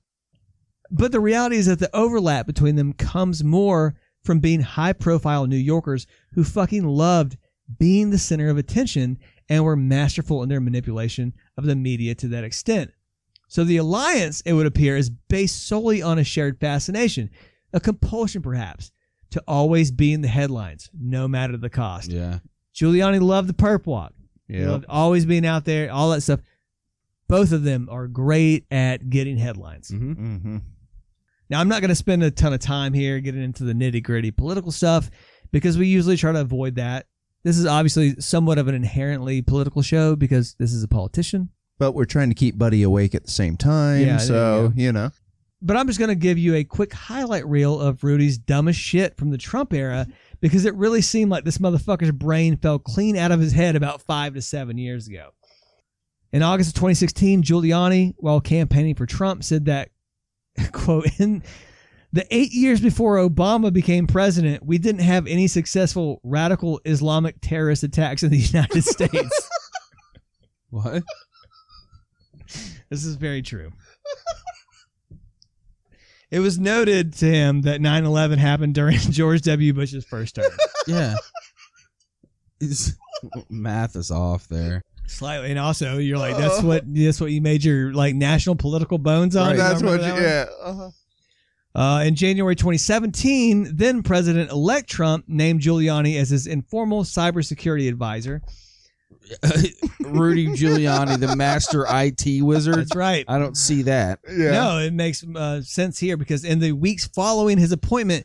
But the reality is that the overlap between them comes more from being high profile New Yorkers who fucking loved being the center of attention and were masterful in their manipulation of the media to that extent. So the alliance, it would appear, is based solely on a shared fascination, a compulsion perhaps, to always be in the headlines, no matter the cost. Yeah. Giuliani loved the perp walk. He Yeah. loved always being out there, all that stuff. Both of them are great at getting headlines. hmm Mm-hmm. Now, I'm not going to spend a ton of time here getting into the nitty gritty political stuff because we usually try to avoid that. This is obviously somewhat of an inherently political show because this is a politician. But we're trying to keep Buddy awake at the same time. Yeah, so, you you know. But I'm just going to give you a quick highlight reel of Rudy's dumbest shit from the Trump era because it really seemed like this motherfucker's brain fell clean out of his head about five to seven years ago. In August of 2016, Giuliani, while campaigning for Trump, said that, quote, in the eight years before Obama became president, we didn't have any successful radical Islamic terrorist attacks in the United States. What? This is very true. It was noted to him that 9 11 happened during George W. Bush's first term. Yeah. His math is off there. Slightly. And also, you're like, that's what that's what you made your like national political bones on? Right. That's what, that you, one? yeah. Uh-huh. Uh, in January 2017, then President elect Trump named Giuliani as his informal cybersecurity advisor. Rudy Giuliani, the master IT wizard. That's right. I don't see that. Yeah. No, it makes uh, sense here because in the weeks following his appointment,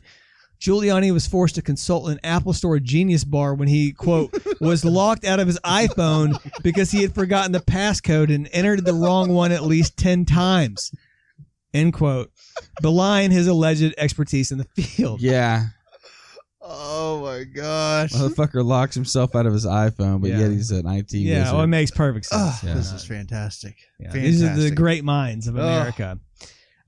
Giuliani was forced to consult an Apple Store Genius Bar when he, quote, was locked out of his iPhone because he had forgotten the passcode and entered the wrong one at least 10 times, end quote, belying his alleged expertise in the field. Yeah. Oh, my gosh. Motherfucker locks himself out of his iPhone, but Yeah. yet he's an IT Yeah, wizard. well, it makes perfect sense. Ah, Yeah. This is fantastic. Yeah, fantastic. these are the great minds of America.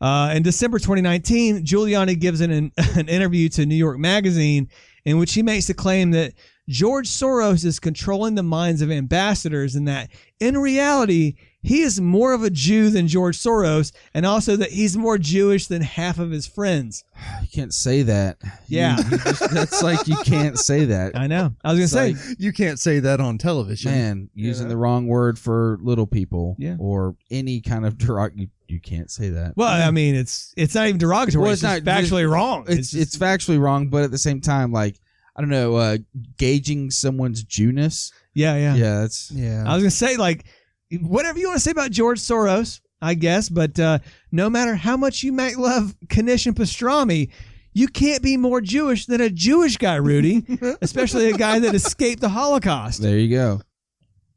Uh, in December 2019, Giuliani gives an, an interview to New York Magazine in which he makes the claim that George Soros is controlling the minds of ambassadors and that in reality, he is more of a Jew than George Soros, and also that he's more Jewish than half of his friends. You can't say that. Yeah. you just- that's like you can't say that. I know. I was gonna It's say, like, You can't say that on television. man, using know? the wrong word for little people, Yeah. or any kind of derog. You, you can't say that. well, I mean, it's it's not even derogatory. Well, it's, it's just not- factually wrong. it's just- it's factually wrong, but at the same time, like I don't know, uh, gauging someone's Jewness. yeah, yeah, Yeah, that's Yeah. I was gonna say like whatever you want to say about George Soros, I guess, but uh, no matter how much you might love Knish and Pastrami, you can't be more Jewish than a Jewish guy, Rudy, especially a guy that escaped the Holocaust. there you go.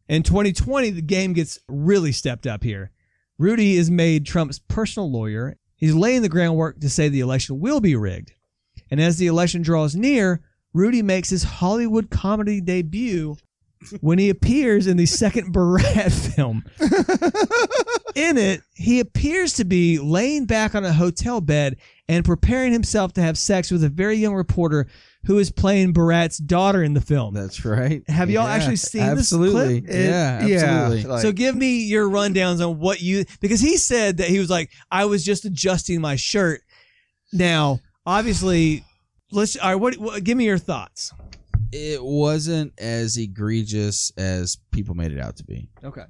In 2020, the game gets really stepped up here. Rudy is made Trump's personal lawyer. He's laying the groundwork to say the election will be rigged. And as the election draws near, Rudy makes his Hollywood comedy debut when he appears in the second Borat film. in it, he appears to be laying back on a hotel bed and preparing himself to have sex with a very young reporter who is playing Borat's daughter in the film. That's right. Have y'all Yeah, actually seen this clip? Yeah, It- yeah, absolutely. like- so give me your rundowns on what you because he said that he was like I was just adjusting my shirt. Now, obviously, let's all right. What, what give me your thoughts? It wasn't as egregious as people made it out to be. Okay.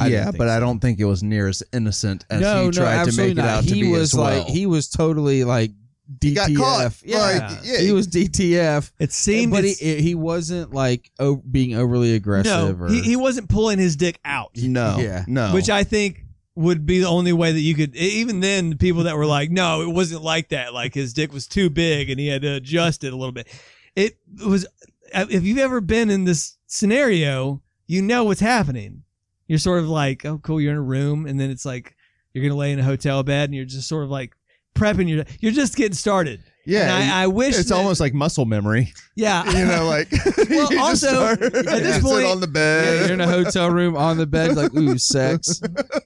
I yeah, think but I don't think it was near as innocent as no, he tried no, to absolutely make it not. out to he be was as well. like he was totally like DTF. He got caught. Yeah, Like, yeah, he was DTF. It seemed but he he wasn't like o- being overly aggressive. no, or, he, he wasn't pulling his dick out, no, Yeah. no. which I think would be the only way that you could. Even then, the people that were like, "No, it wasn't like that. Like his dick was too big and he had to adjust it a little bit." It was. If you've ever been in this scenario, you know what's happening. You're sort of like, "Oh, cool." You're in a room, and then it's like you're gonna lay in a hotel bed, and you're just sort of like prepping your. You're just getting started. yeah, and I, I wish it's that- almost like muscle memory. yeah. you know, like Well, you just also, start- at this sit point- on the yeah, bed. you're in a hotel room on the bed, like ooh, sex.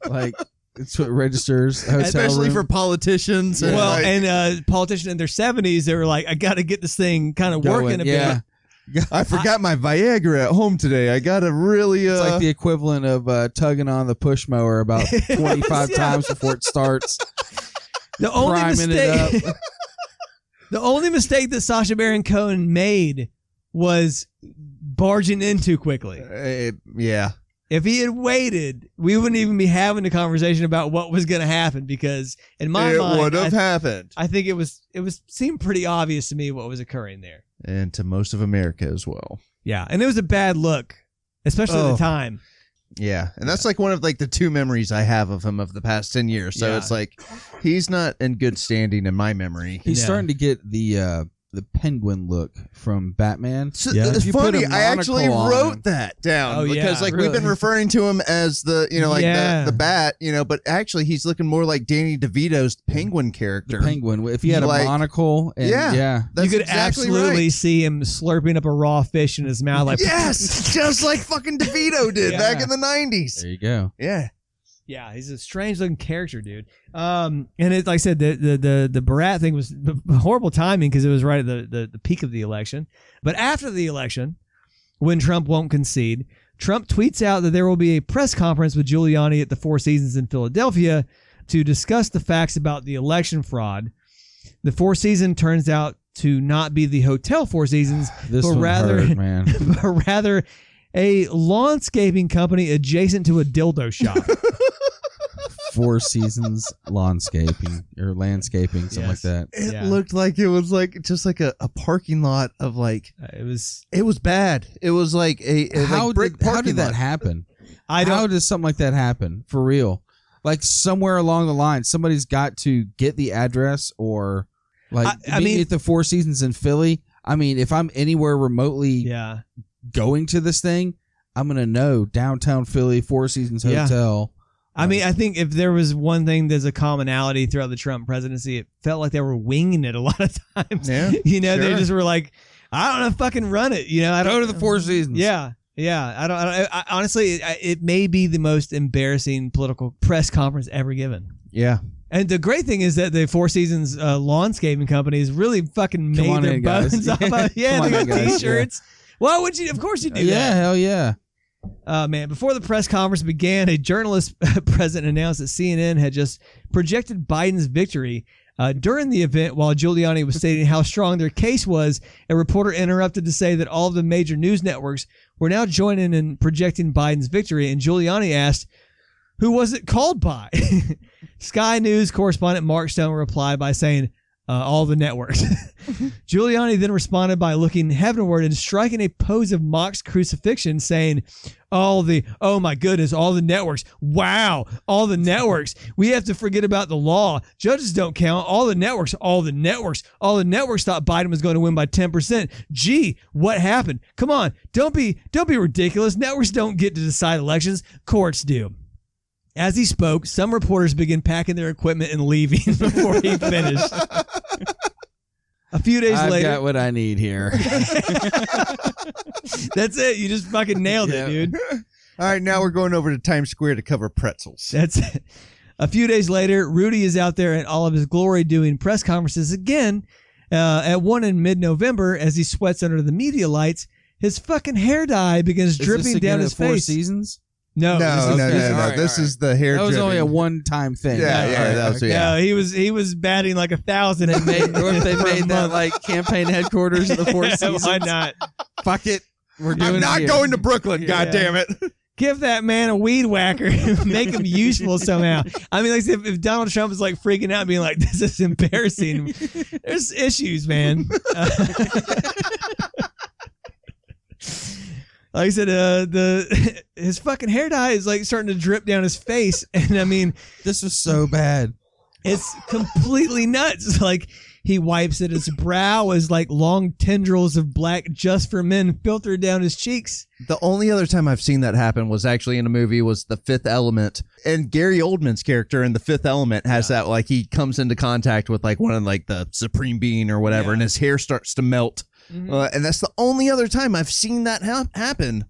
like it's what registers. Hotel Especially room. for politicians. and, well, like- and uh, politicians in their seventies, they were like, "I got to get this thing kind of working a yeah. bit." I forgot my Viagra at home today. I gotta really. Uh, It's like the equivalent of uh, tugging on the push mower about 25 Yeah. times before it starts. The only mistake, the only mistake that Sacha Baron Cohen made was barging in too quickly. uh, yeah. If he had waited, we wouldn't even be having a conversation about what was going to happen because, in my it mind, would I, have happened. I think it was it was seemed pretty obvious to me what was occurring there. And to most of America as well. Yeah, and it was a bad look, especially at Oh. the time. Yeah, and that's like one of like the two memories I have of him of the past ten years. So Yeah. it's like he's not in good standing in my memory. He's Yeah. starting to get the uh, the penguin look from Batman. So, Yeah. It's If you put funny. I actually monocle on him- wrote that down Oh, because yeah, like we've been referring to him as the you know like Yeah. the, the bat, you know, but actually he's looking more like Danny DeVito's penguin character. The penguin. If he had Like- a monocle, and, Yeah. yeah, That's you could exactly absolutely right. see him slurping up a raw fish in his mouth. Like, Yes, just like fucking DeVito did Yeah. back in the nineties. there you go. Yeah, yeah, he's a strange looking character, dude. Um, and it, like I said, the the the, the Borat thing was horrible timing because it was right at the, the the peak of the election. But after the election, when Trump won't concede, Trump tweets out that there will be a press conference with Giuliani at the Four Seasons in Philadelphia to discuss the facts about the election fraud. The Four Seasons turns out to not be the hotel Four Seasons, This But rather- hurt, man. but rather a lawnscaping company adjacent to a dildo shop. Four Seasons lawnscaping or landscaping, something Yes. like that. it Yeah. looked like it was like just like a, a parking lot of like Uh, it was. it was bad. It was like a, a how like brick did, how did that lot. happen? I don't. How does something like that happen for real? Like somewhere along the line, somebody's got to get the address or like I- I meet me mean- at the Four Seasons in Philly. I mean, if I'm anywhere remotely yeah. Going to this thing, I'm gonna know downtown Philly, Four Seasons Yeah. Hotel. I mean, I think if there was one thing that's a commonality throughout the Trump presidency, it felt like they were winging it a lot of times. Yeah, you know, they sure. just were like, I don't know, fucking run it. You know, I don't Go to the Four Seasons. Yeah, yeah. I don't. I don't I, honestly, it, it may be the most embarrassing political press conference ever given. Yeah, And the great thing is that the Four Seasons uh, lawnscaping company has really fucking Come made on their in, guys. bones off of yeah, Come they on got guys. t-shirts. Why would you? Of course you do yeah, that. hell yeah. Uh, man, before the press conference began, a journalist present announced that CNN had just projected Biden's victory. Uh, during the event, while Giuliani was stating how strong their case was, a reporter interrupted to say that all of the major news networks were now joining in projecting Biden's victory. And Giuliani asked, Who was it called by? Sky News correspondent Mark Stone replied by saying, uh, all the networks. Giuliani then responded by looking heavenward and striking a pose of mock crucifixion, saying, All the, oh my goodness, all the networks. Wow, all the networks. We have to forget about the law. Judges don't count. All the networks, all the networks, all the networks thought Biden was going to win by 10%. Gee, what happened? Come on, don't be, don't be ridiculous. Networks don't get to decide elections, courts do. As he spoke, some reporters began packing their equipment and leaving before he finished. A few days I've later, got what I need here. that's it. You just fucking nailed Yeah. it, dude. All right, now we're going over to Times Square to cover pretzels. That's it. A few days later, Rudy is out there in all of his glory doing press conferences again. Uh, at one in mid-November, as he sweats under the media lights, his fucking hair dye begins Is this dripping again down at his Four face. Seasons. No, no, this no, is- no, okay. no, no. All right, This all is the hair. That was only a one-time thing. Yeah, yeah, All right, that was- okay. yeah. No, he was he was batting like a thousand. They made, or if they made that like campaign headquarters of the Four Seasons. Why not? Fuck it. We're doing I'm not here. going to Brooklyn. Yeah. God damn it! Give that man a weed whacker, make him useful somehow. I mean, like if, if Donald Trump is like freaking out, being like, "This is embarrassing." There's issues, man. Uh, like I said, uh, the his fucking hair dye is like starting to drip down his face, and I mean, This was so bad. it's completely nuts. Like he wipes at his brow as like long tendrils of black just for men filter down his cheeks. The only other time I've seen that happen was actually in a movie was The Fifth Element, and Gary Oldman's character in The Fifth Element has that like he comes into contact with like one of like the supreme being or whatever, Yeah. and his hair starts to melt, Mhm. uh, and that's the only other time I've seen that ha- happen,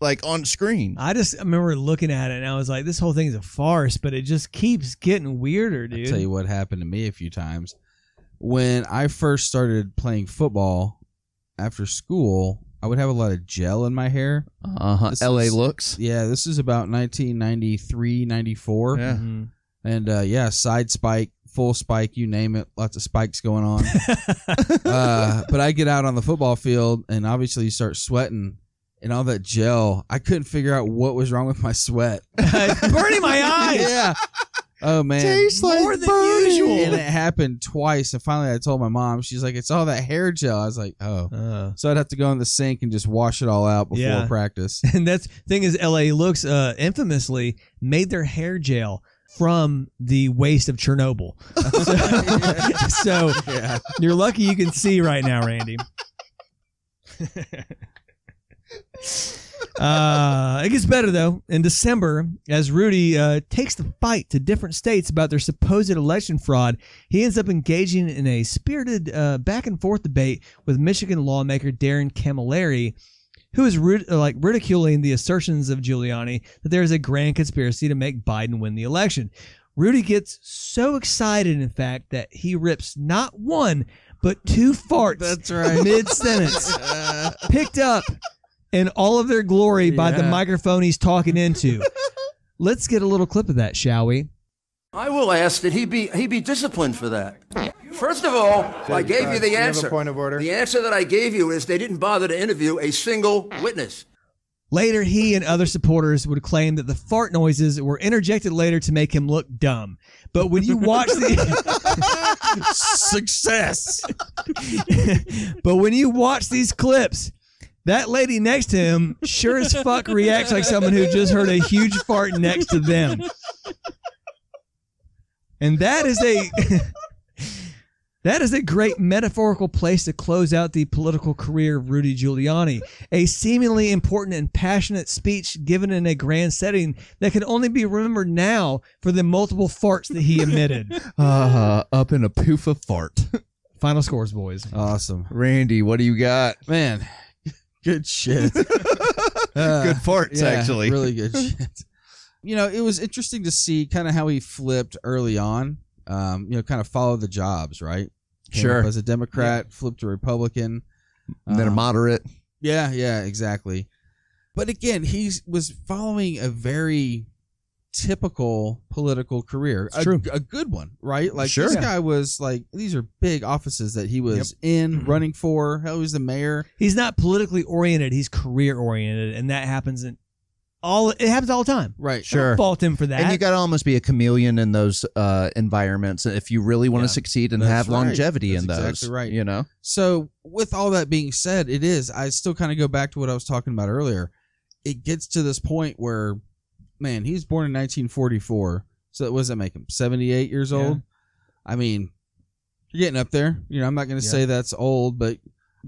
like on screen. I just remember looking at it and I was like, this whole thing is a farce, but it just keeps getting weirder, I'll tell you what happened to me a few times. When I first started playing football after school, I would have a lot of gel in my hair. Uh huh. L.A. is- looks. Yeah, this is about 1993, 94. Yeah. Mhm. And uh, yeah, side spike, full spike, you name it. Lots of spikes going on. uh, but I get out on the football field and obviously you start sweating and all that gel. I couldn't figure out what was wrong with my sweat. Burning my eyes. yeah. Oh man. Tastes like More than burning. usual. And it happened twice. And finally I told my mom, she's like, it's all that hair gel. I was like, oh. Uh, So I'd have to go in the sink and just wash it all out before Yeah. practice. and that's thing is, LA looks uh, infamously made their hair gel from the waste of Chernobyl. so yeah. you're lucky you can see right now, Randy. Uh, it gets better though. In December, as Rudy uh, takes the fight to different states about their supposed election fraud, he ends up engaging in a spirited uh, back and forth debate with Michigan lawmaker Darrin Camilleri, who is rid- like ridiculing the assertions of Giuliani that there is a grand conspiracy to make Biden win the election. Rudy gets so excited, in fact, that he rips not one but two farts That's right. mid sentence, picked up in all of their glory by the microphone he's talking into. Let's get a little clip of that, shall we? I will ask that he be he be disciplined for that. First of all, I gave you the you have a answer. point of order? The answer that I gave you is they didn't bother to interview a single witness. Later, he and other supporters would claim that the fart noises were interjected later to make him look dumb. But when you watch the Success. but when you watch these clips, that lady next to him sure as fuck reacts like someone who just heard a huge fart next to them. And that is a that is a great metaphorical place to close out the political career of Rudy Giuliani. A seemingly important and passionate speech given in a grand setting that can only be remembered now for the multiple farts that he emitted. Uh, up in a poof of fart. Final scores, boys. Awesome. Randy, what do you got? Man, good shit. Uh, Good farts, yeah, actually. Really good shit. You know, it was interesting to see kind of how he flipped early on. Um, you know, kind of follow the jobs, right? Came Sure. as a Democrat, flipped to Republican. And then a Um, moderate. Yeah, yeah, exactly. But again, he was following a very typical political career. It's a, true. a good one, right? Like Sure. this Yeah. guy was like these are big offices that he was in running for. Hell, he was the mayor. He's not politically oriented. He's career oriented, and that happens in all. It happens all the time. Right. Sure. Don't fault him for that. And you got to almost be a chameleon in those uh, environments if you really want to Yeah. succeed and That's have right. longevity That's in those. exactly right. You know, So, with all that being said, it is. I still kind of go back to what I was talking about earlier. It gets to this point where, man, he was born in 1944. So, what does that make him? 78 years Yeah. old? I mean, you're getting up there. You know, I'm not going to Yeah. say that's old, but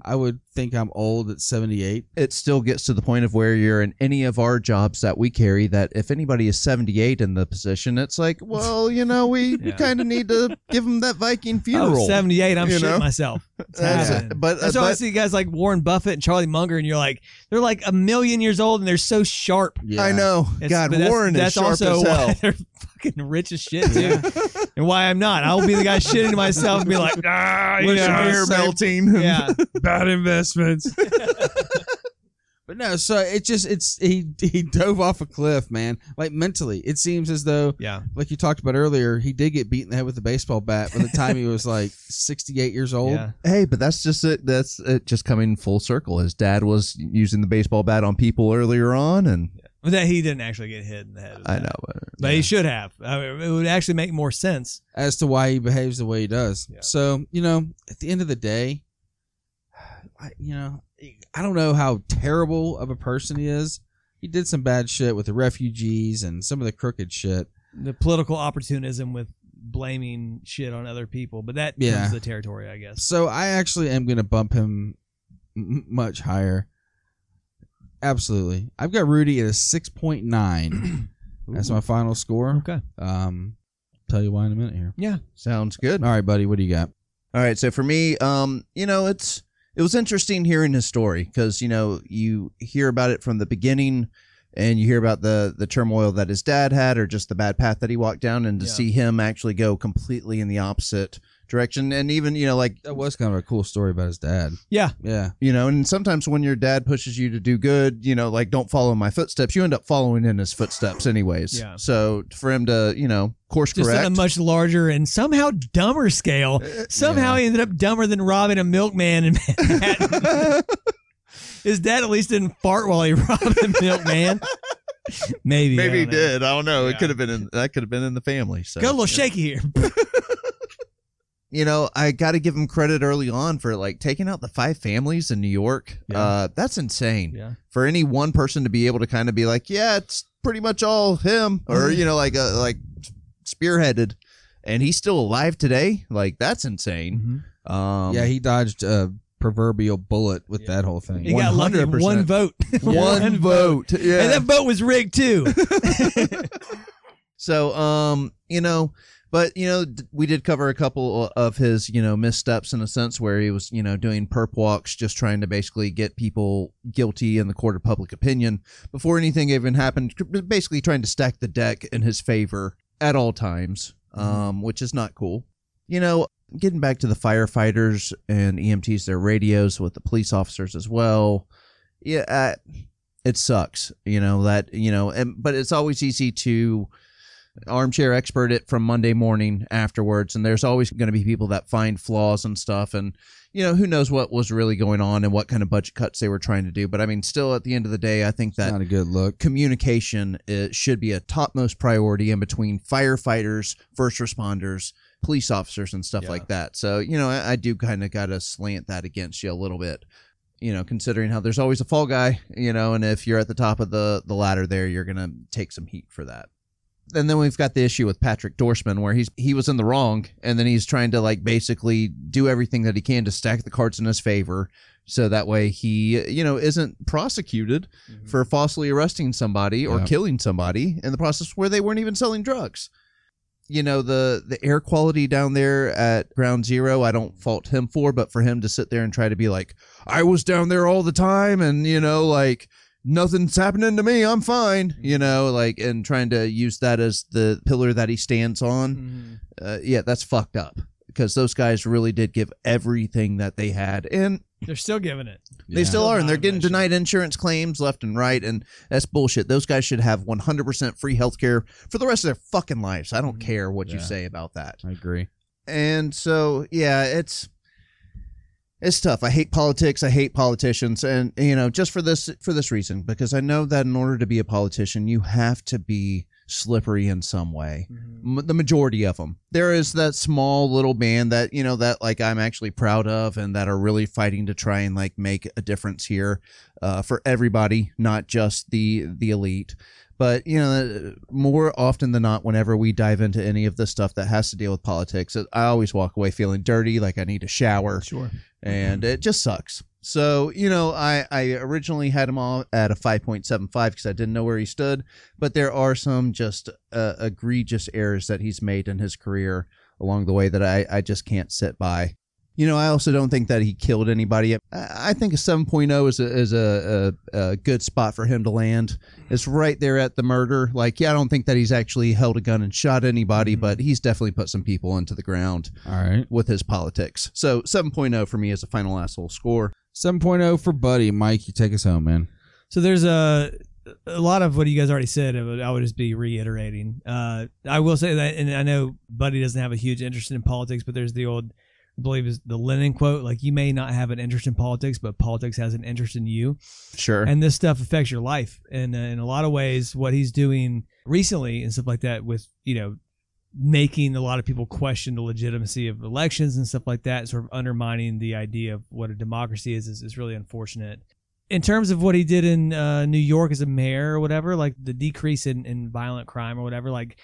I would think I'm old at 78. it still gets to the point of where you're in any of our jobs that we carry. That if anybody is 78 in the position, it's like, well, you know, we, we Yeah. kind of need to give them that Viking Oh, funeral. 78. I'm you shitting know? myself. That's it. But, That's uh, why I see guys like Warren Buffett and Charlie Munger, and you're like, they're like a million years old, and they're so sharp. Yeah. I know. It's- God, but that's, Warren that's is sharp also as hell. why they're fucking rich as shit too, and why I'm not. I'll be the guy shitting to myself and be like, ah, you know, your hair say- melting. yeah, Bad investments. but no, so it just, it's, he, he dove off a cliff, man. Like mentally, it seems as though yeah. like you talked about earlier, he did get beat in the head with a baseball bat by the time he was like 68 years old. Yeah. Hey, but that's just it. That's it just coming full circle. His dad was using the baseball bat on people earlier on, and But that he didn't actually get hit in the head. I that. know. But, but he should have. I mean, it would actually make more sense. As to why he behaves the way he does. Yeah. So, you know, at the end of the day, I, you know, I don't know how terrible of a person he is. He did some bad shit with the refugees and some of the crooked shit. The political opportunism with blaming shit on other people, but that Yeah. comes the territory, I guess. So I actually am going to bump him m- much higher. Absolutely. I've got Rudy at a 6.9. That's my final score. Okay. Um, tell you why in a minute here. Yeah. sounds good. All right, buddy. What do you got? All right, so for me, um, you know, it's it was interesting hearing his story because you know you hear about it from the beginning, and you hear about the the turmoil that his dad had, or just the bad path that he walked down, and to Yeah. see him actually go completely in the opposite direction, and even you know, like That was kind of a cool story about his dad. Yeah. Yeah. you know, and sometimes when your dad pushes you to do good, you know, like don't follow my footsteps, you end up following in his footsteps anyways. Yeah. So for him to, you know, course Just correct, on a much larger and somehow dumber scale. Uh, somehow he ended up dumber than robbing a milkman in Manhattan. His dad at least didn't fart while he robbed the milkman. Maybe. Maybe he know. did. I don't know. Yeah. It could have been in that could have been in the family. So Got a little shaky here. you know, I got to give him credit early on for like taking out the five families in New York. Yeah. Uh, that's insane. Yeah. For any one person to be able to kind of be like, yeah, it's pretty much all him, or you know, like uh, like spearheaded, and he's still alive today. Like that's insane. Mm-hmm. Um, yeah, he dodged a proverbial bullet with Yeah. that whole thing. He got lucky 100%. one vote. one vote. Yeah. And that vote was rigged too. So, um, you know, but you know, we did cover a couple of his, you know, missteps in a sense where he was, you know, doing perp walks, just trying to basically get people guilty in the court of public opinion before anything even happened. Basically, trying to stack the deck in his favor at all times, um, which is not cool. You know, getting back to the firefighters and EMTs, their radios with the police officers as well. Yeah, uh, it sucks. You know that you know, and but it's always easy to armchair expert it from Monday morning afterwards, and there's always going to be people that find flaws and stuff, and you know who knows what was really going on and what kind of budget cuts they were trying to do. But I mean, still at the end of the day, I think that not a good look. communication uh, should be a topmost priority in between firefighters, first responders, police officers, and stuff Yeah. like that. So, you know, I, I do kind of got to slant that against you a little bit. You know, considering how there's always a fall guy, you know, and if you're at the top of the the ladder there, you're gonna take some heat for that. And then we've got the issue with Patrick Dorismond, where he's he was in the wrong, and then he's trying to like basically do everything that he can to stack the cards in his favor, so that way he you know isn't prosecuted mm-hmm. for falsely arresting somebody or Yeah. killing somebody in the process where they weren't even selling drugs. You know the the air quality down there at Ground Zero, I don't fault him for, but for him to sit there and try to be like, I was down there all the time, and you know, like nothing's happening to me, I'm fine, you mm-hmm. know, like and trying to use that as the pillar that he stands on, mm-hmm. uh, yeah, that's fucked up. because those guys really did give everything that they had, and They're still giving it. they Yeah. still are, and they're getting denied insurance claims left and right, and that's bullshit. Those guys should have 100% free healthcare for the rest of their fucking lives. I don't mm-hmm. care what you say about that. I agree. And so, yeah, it's it's tough. I hate politics. I hate politicians, and you know, just for this for this reason, because I know that in order to be a politician, you have to be slippery in some way. M- the majority of them. There is that small little band that you know that like I'm actually proud of, and that are really fighting to try and like make a difference here uh, for everybody, not just the the elite. But you know, more often than not, whenever we dive into any of this stuff that has to deal with politics, I always walk away feeling dirty, like I need a shower, Sure. And it just sucks. So you know, I I originally had him all at a five point seven five because I didn't know where he stood, but there are some just uh, egregious errors that he's made in his career along the way that I I just can't sit by. You know, I also don't think that he killed anybody. I I think a 7.0 is a is a, a, a good spot for him to land. It's right there at the murder. Like, yeah, I don't think that he's actually held a gun and shot anybody, but he's definitely put some people into the ground All right. with his politics. So 7.0 for me is a final asshole score. 7.0 for Buddy. Mike, you take us home, man. So there's a a lot of what you guys already said. I would, I would just be reiterating. Uh, I will say that, and I know Buddy doesn't have a huge interest in politics, but there's the old, I believe is the Lenin quote, like you may not have an interest in politics, but politics has an interest in you. Sure. and this stuff affects your life and uh, in a lot of ways what he's doing recently and stuff like that with you know making a lot of people question the legitimacy of elections and stuff like that sort of undermining the idea of what a democracy is is, is really unfortunate in terms of what he did in uh, new york as a mayor or whatever like the decrease in, in violent crime or whatever like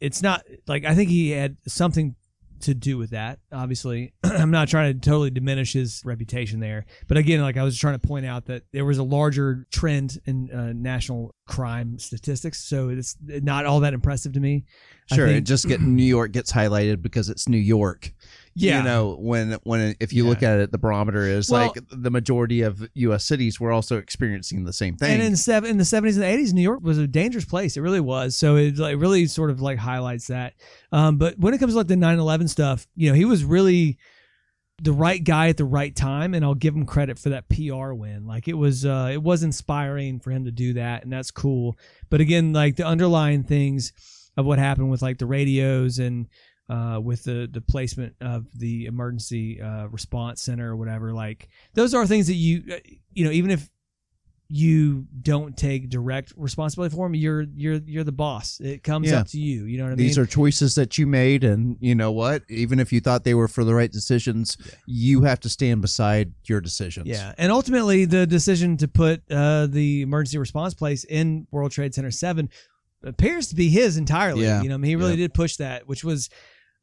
it's not like i think he had something to do with that. Obviously i'm not trying to totally diminish his reputation there. But again like i was trying to point out that there was a larger trend in uh, national crime statistics. So it's not all that impressive to me Sure, think- it just get New York gets highlighted because it's New York. Yeah. you know when when if you Yeah. look at it, the barometer is Well- like the majority of U.S. cities were also experiencing the same thing. And in seven in the seventies and eighties, New York was a dangerous place. It really was. So it like really sort of like highlights that. Um, but when it comes to like the 9-11 stuff, you know, he was really the right guy at the right time, and I'll give him credit for that PR win. Like it was, uh, it was inspiring for him to do that, and that's cool. But again, like the underlying things of what happened with like the radios and uh, with the the placement of the emergency uh, response center or whatever, like those are things that you uh, you know even if you don't take direct responsibility for them, you're you're you're the boss. It comes Yeah. up to you. You know what I mean? These are choices that you made, and you know what? Even if you thought they were for the right decisions, you have to stand beside your decisions. Yeah, and ultimately, the decision to put uh, the emergency response place in World Trade Center Seven appears to be his entirely. Yeah. You know, I mean, he really did push that, which was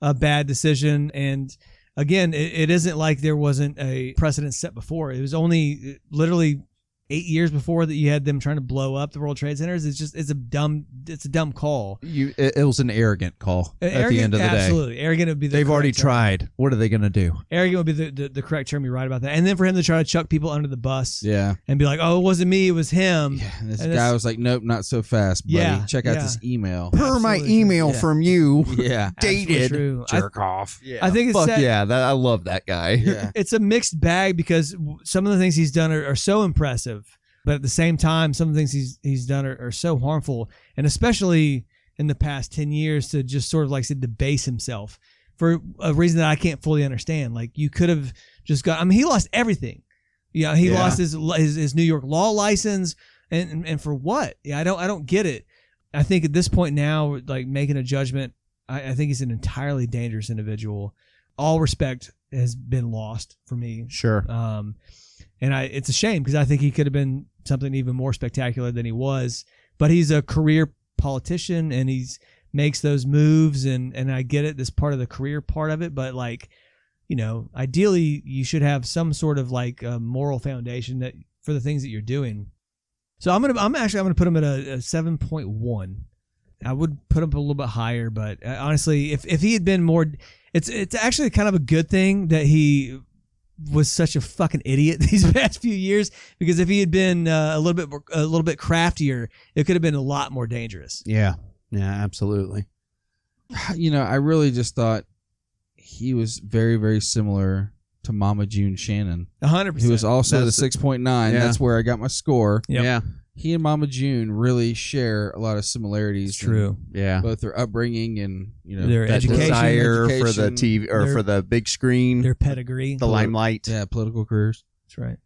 a bad decision. And again, it, it isn't like there wasn't a precedent set before. It was only literally eight years before that you had them trying to blow up the World Trade Centers. It's just it's a dumb it's a dumb call. You, it, it was an arrogant call at the end of the day. absolutely arrogant would be the They've already term. tried. What are they going to do? Arrogant would be the, the, the correct term. You're right about that. And then for him to try to chuck people under the bus Yeah. and be like, "Oh, it wasn't me, it was him." Yeah. And this And guy it's- was like, nope, not so fast, buddy. Yeah, Check out yeah. this email. Per my Absolutely true. email Yeah. from you, yeah. Dated. true. I, Jerk off. Yeah, I think it's fuck sad- yeah. That, I love that guy. Yeah. it's a mixed bag because some of the things he's done are, are so impressive, but at the same time, some of the things he's he's done are, are so harmful, and especially in the past ten years to just sort of like said debase himself for a reason that I can't fully understand. Like you could have just got. I mean, he lost everything. Yeah, he Yeah. lost his, his his New York law license, and, and and for what? Yeah, I don't I don't get it. I think at this point now, like making a judgment, I, I think he's an entirely dangerous individual. All respect has been lost for me. Sure. Um, and I, it's a shame because I think he could have been something even more spectacular than he was. But he's a career politician and he's makes those moves and and I get it. This part of the career part of it, but like, you know, ideally you should have some sort of like moral foundation that for the things that you're doing. So I'm gonna I'm actually I'm gonna put him at a, a seven point one. I would put him a little bit higher, but uh, honestly, if if he had been more, it's it's actually kind of a good thing that he was such a fucking idiot these past few years because if he had been uh, a little bit more, a little bit craftier, it could have been a lot more dangerous. Yeah. Yeah, absolutely. you know, I really just thought he was very very similar to Mama June Shannon. hundred percent. He percent. was also the That's- six point nine. yeah. That's where I got my score. Yep. Yeah. He and Mama June really share a lot of similarities. It's in true. Yeah. Both their upbringing and you know Their education, desire for the TV or their- for the big screen, their pedigree. the limelight. yeah political careers. That's right.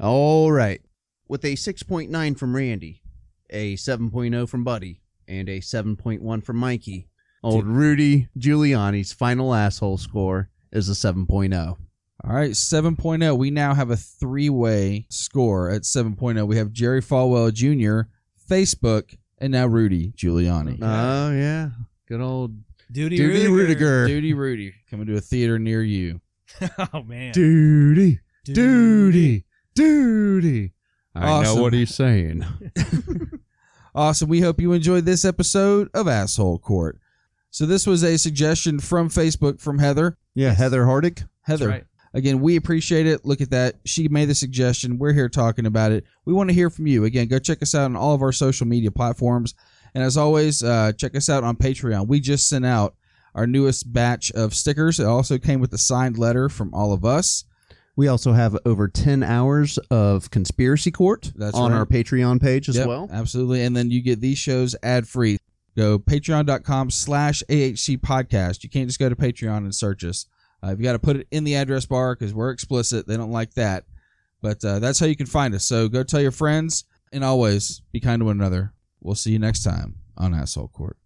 All right. With a 6.9 from Randy, a 7.0 from Buddy, and a 7.1 from Mikey, old Rudy Giuliani's final asshole score is a oh. 7.0. All right, 7.0. We now have a three way score at 7.0. We have Jerry Falwell Jr., Facebook, and now Rudy Giuliani. Oh, yeah. Good old Duty, Duty Ruettiger. Ruettiger. Duty Rudy coming to a theater near you. oh man. Duty. Duty. Duty. I Awesome. know what he's saying. Awesome. We hope you enjoyed this episode of Asshole Court. So, this was a suggestion from Facebook from Heather. Yeah, Heather Hardick. Heather, right. Again, we appreciate it. Look at that. She made the suggestion. We're here talking about it. We want to hear from you. Again, go check us out on all of our social media platforms. And as always, uh, check us out on Patreon. We just sent out our newest batch of stickers. It also came with a signed letter from all of us. We also have over 10 hours of Conspiracy Court That's on right. our Patreon page as Yep, well. Absolutely. And then you get these shows ad free. Go patreon.com slash AHC podcast. You can't just go to Patreon and search us. Uh, you got to put it in the address bar because we're explicit. They don't like that. But uh, that's how you can find us. So go tell your friends and always be kind to one another. We'll see you next time on Asshole Court.